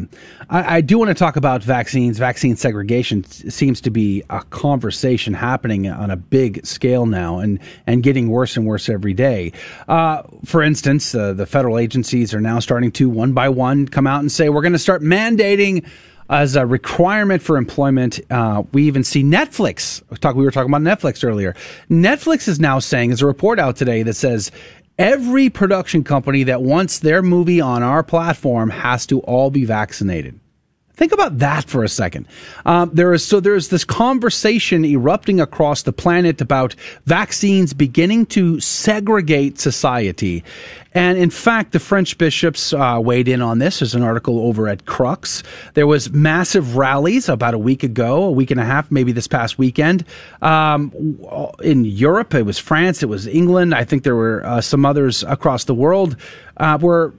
Speaker 6: I, I do want to talk about vaccines. Vaccine segregation seems to be a conversation happening on a big scale now and, and getting worse and worse every day. Uh, for instance, uh, the federal agencies are now starting to, one by one, come out and say, we're going to start mandating as a requirement for employment. Uh, we even see Netflix. Talk, we were talking about Netflix earlier. Netflix is now saying, there's a report out today that says every production company that wants their movie on our platform has to all be vaccinated. Think about that for a second. Um, there is so there's this conversation erupting across the planet about vaccines beginning to segregate society, and in fact, the French bishops uh, weighed in on this. There's an article over at Crux. There was massive rallies about a week ago, a week and a half, maybe this past weekend. Um, in Europe, it was France, it was England. I think there were uh, some others across the world uh, where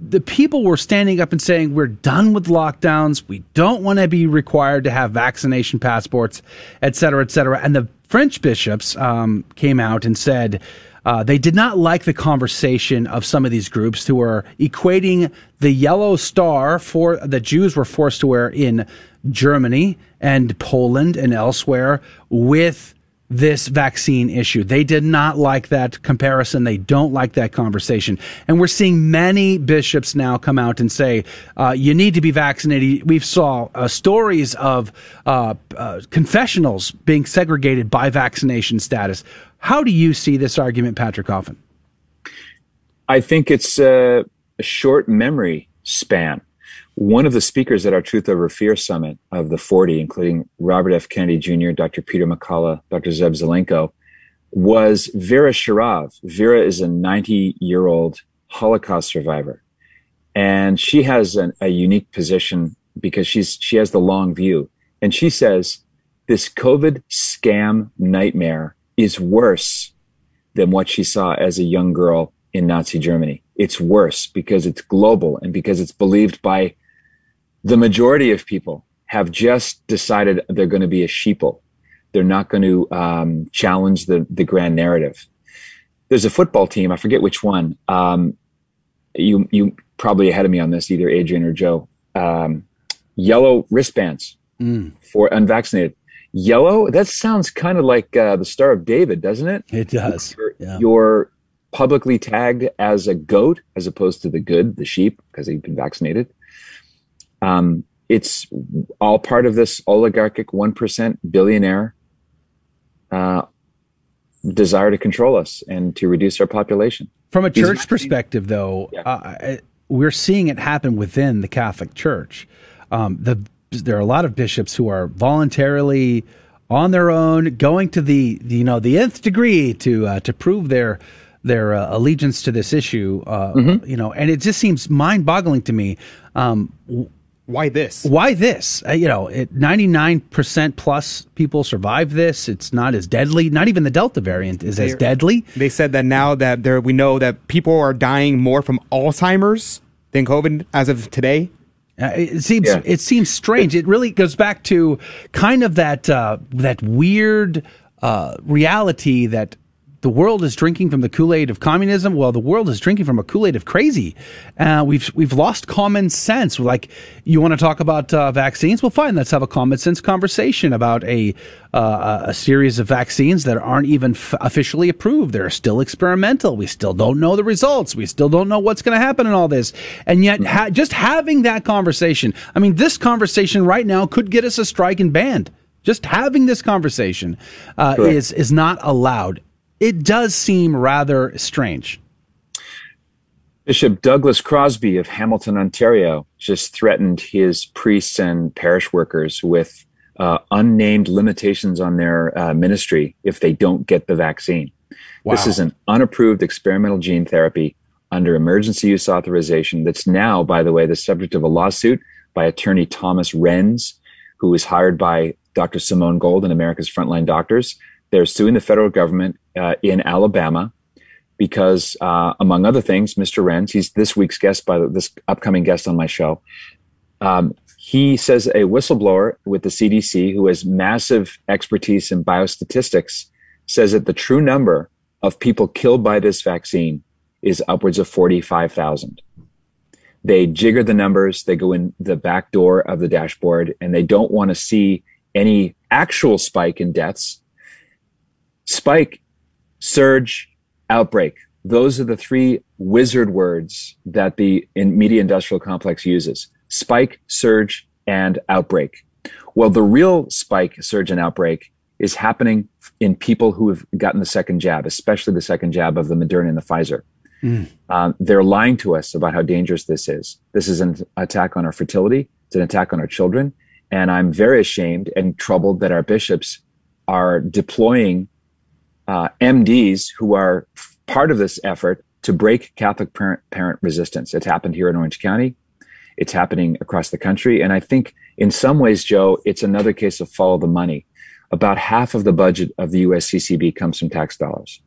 Speaker 6: the people were standing up and saying, We're done with lockdowns. We don't want to be required to have vaccination passports, et cetera, et cetera. And the French bishops um, came out and said uh, they did not like the conversation of some of these groups who were equating the yellow star for the Jews were forced to wear in Germany and Poland and elsewhere with this vaccine issue. They did not like that comparison. They don't like that conversation. And we're seeing many bishops now come out and say, uh, you need to be vaccinated. We've saw uh, stories of uh, uh confessionals being segregated by vaccination status. How do you see this argument, Patrick Coffin?
Speaker 7: I think it's a, a short memory span one of the speakers at our Truth Over Fear Summit of the 40, including Robert F. Kennedy Jr., Dr. Peter McCullough, Dr. Zev Zelenko, was Vera Sharav. Vera is a 90 year old Holocaust survivor. And she has an, a unique position because she's, she has the long view. And she says, this COVID scam nightmare is worse than what she saw as a young girl in Nazi Germany. It's worse because it's global and because it's believed by the majority of people have just decided they're going to be a sheeple. They're not going to um, challenge the the grand narrative. There's a football team, I forget which one. Um, you you probably ahead of me on this, either Adrian or Joe. Um, yellow wristbands
Speaker 6: Mm.
Speaker 7: for unvaccinated. Yellow, that sounds kind of like uh, the Star of David, doesn't it?
Speaker 6: It does.
Speaker 7: You're,
Speaker 6: Yeah.
Speaker 7: you're publicly tagged as a goat as opposed to the good, the sheep, because they've been vaccinated. Um, it's all part of this oligarchic 1% billionaire uh, desire to control us and to reduce our population.
Speaker 6: From a church perspective, though, uh, we're seeing it happen within the Catholic Church. Um, the there are a lot of bishops who are voluntarily on their own going to the, the, you know the nth degree to uh, to prove their their uh, allegiance to this issue. Uh,
Speaker 3: Mm-hmm.
Speaker 6: You know, and it just seems mind boggling to me. Um,
Speaker 3: why this?
Speaker 6: Why this? Uh, you know, ninety nine percent plus people survive this. It's not as deadly. Not even the Delta variant is as deadly.
Speaker 3: They said that now that there, we know that people are dying more from Alzheimer's than COVID as of today.
Speaker 6: Uh, it seems
Speaker 3: Yeah.
Speaker 6: it seems strange. It really goes back to kind of that uh, that weird uh, reality that the world is drinking from the Kool Aid of communism. Well, the world is drinking from a Kool Aid of crazy. Uh, we've we've lost common sense. Like you want to talk about uh, vaccines? Well, fine. Let's have a common sense conversation about a uh, a series of vaccines that aren't even f- officially approved. They're still experimental. We still don't know the results. We still don't know what's going to happen in all this. And yet, ha- just having that conversation. I mean, this conversation right now could get us a strike and banned. Just having this conversation uh, is is not allowed. It does seem rather strange.
Speaker 7: Bishop Douglas Crosby of Hamilton, Ontario, just threatened his priests and parish workers with uh, unnamed limitations on their uh, ministry if they don't get the vaccine. This is an unapproved experimental gene therapy under emergency use authorization that's now, by the way, the subject of a lawsuit by attorney Thomas Renz, who was hired by Dr. Simone Gold and America's Frontline Doctors. They're suing the federal government uh, in Alabama because, uh, among other things, Mr. Renz, he's this week's guest by the, this upcoming guest on my show. Um, he says a whistleblower with the CDC who has massive expertise in biostatistics says that the true number of people killed by this vaccine is upwards of 45,000. They jigger the numbers, they go in the back door of the dashboard, and they don't want to see any actual spike in deaths. Spike, surge, outbreak. Those are the three wizard words that the in media industrial complex uses spike, surge, and outbreak. Well, the real spike, surge, and outbreak is happening in people who have gotten the second jab, especially the second jab of the Moderna and the Pfizer. Um, they're lying to us about how dangerous this is. This is an attack on our fertility. It's an attack on our children. And I'm very ashamed and troubled that our bishops are deploying uh, MDs who are part of this effort to break Catholic parent, parent resistance. It's happened here in Orange County. It's happening across the country. And I think in some ways, Joe, it's another case of follow the money. About half of the budget of the USCCB comes from tax dollars.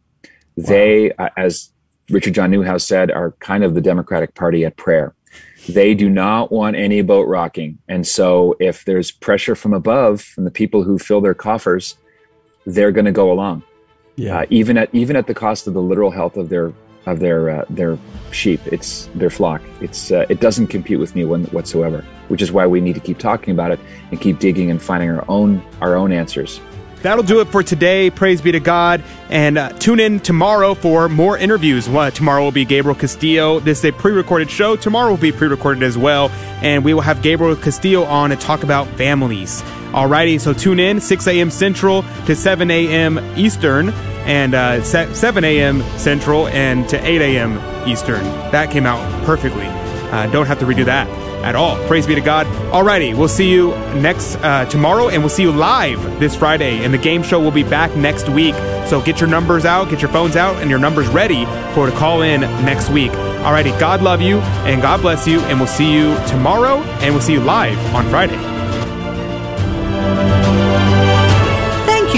Speaker 7: They, uh, as Richard John Neuhaus said, are kind of the Democratic Party at prayer. They do not want any boat rocking. And so if there's pressure from above, from the people who fill their coffers, they're going to go along.
Speaker 6: Yeah.
Speaker 7: Uh, even at even at the cost of the literal health of their of their uh, their sheep, it's their flock. It's uh, it doesn't compete with me one, whatsoever. Which is why we need to keep talking about it and keep digging and finding our own our own answers.
Speaker 3: That'll do it for today. Praise be to God. And uh, tune in tomorrow for more interviews. Well, tomorrow will be Gabriel Castillo. This is a pre recorded show. Tomorrow will be pre recorded as well. And we will have Gabriel Castillo on to talk about families. Alrighty, so tune in 6 a.m. Central to 7 a.m. Eastern, and uh, 7 a.m. Central and to 8 a.m. Eastern. That came out perfectly. Uh, don't have to redo that at all. Praise be to God. Alrighty, we'll see you next uh, tomorrow, and we'll see you live this Friday. And the game show will be back next week. So get your numbers out, get your phones out, and your numbers ready for to call in next week. Alrighty, God love you and God bless you, and we'll see you tomorrow, and we'll see you live on Friday.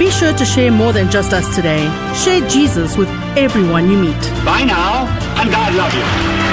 Speaker 2: Be sure to share more than just us today. Share Jesus with everyone you meet.
Speaker 12: Bye now, and God love you.